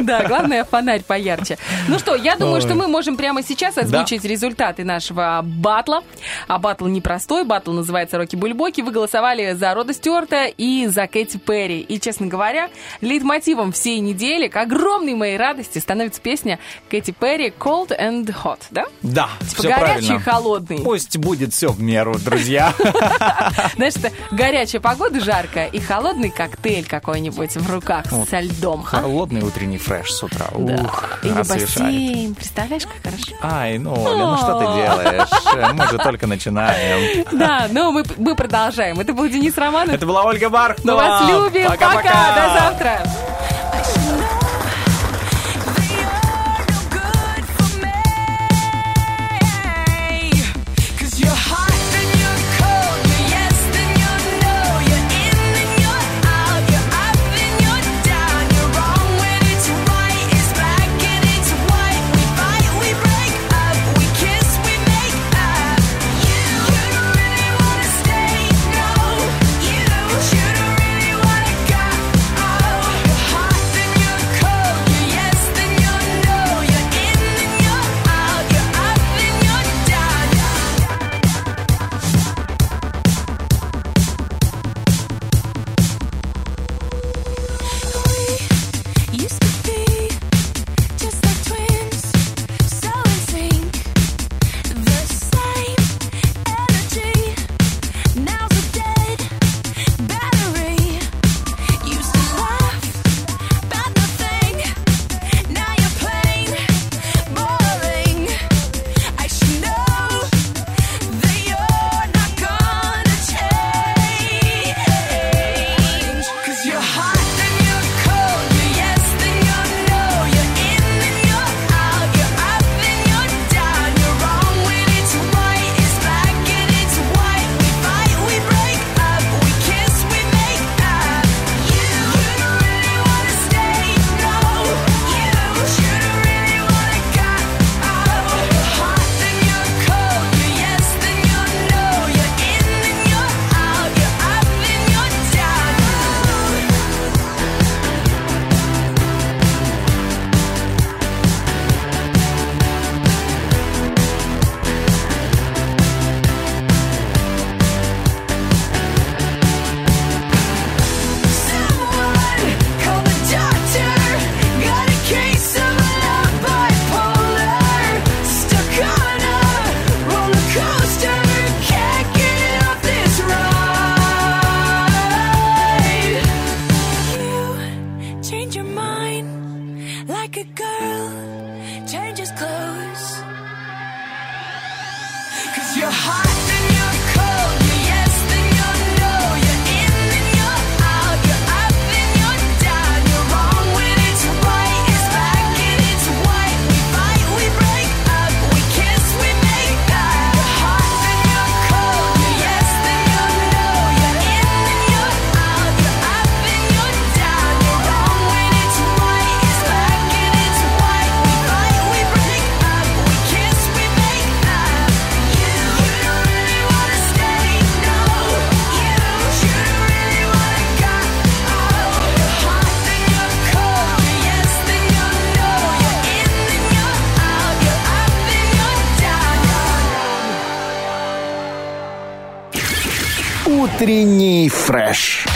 Да, главное, фонарь поярче. Ну что, я думаю, что мы можем прямо сейчас озвучить результаты нашего батла. А батл непростой, батл называется «Рокки Бульбоки». Вы голосовали за Рода Стюарта и за Кэти Перри. И, честно говоря, лейтмотивом всей недели, к огромной моей радости, становится песня Кэти Перри «Cold and Hot», да? Да, Типа все горячий и холодный. Пусть будет все в меру, друзья. Знаешь, это горячая погода, жаркая, и холодный коктейль какой-нибудь в руках со льдом. а? Холодный утренний фреш с утра. Да. Ух, Или бассейн. Представляешь, как хорошо? Ай, ну, Оля, ну что ты делаешь? Мы же только начинаем. Да, но мы, мы продолжаем. Это был Денис Романов. Это была Ольга Мы Бархтова. вас любим. Пока-пока. Пока. До завтра. Утренний фреш.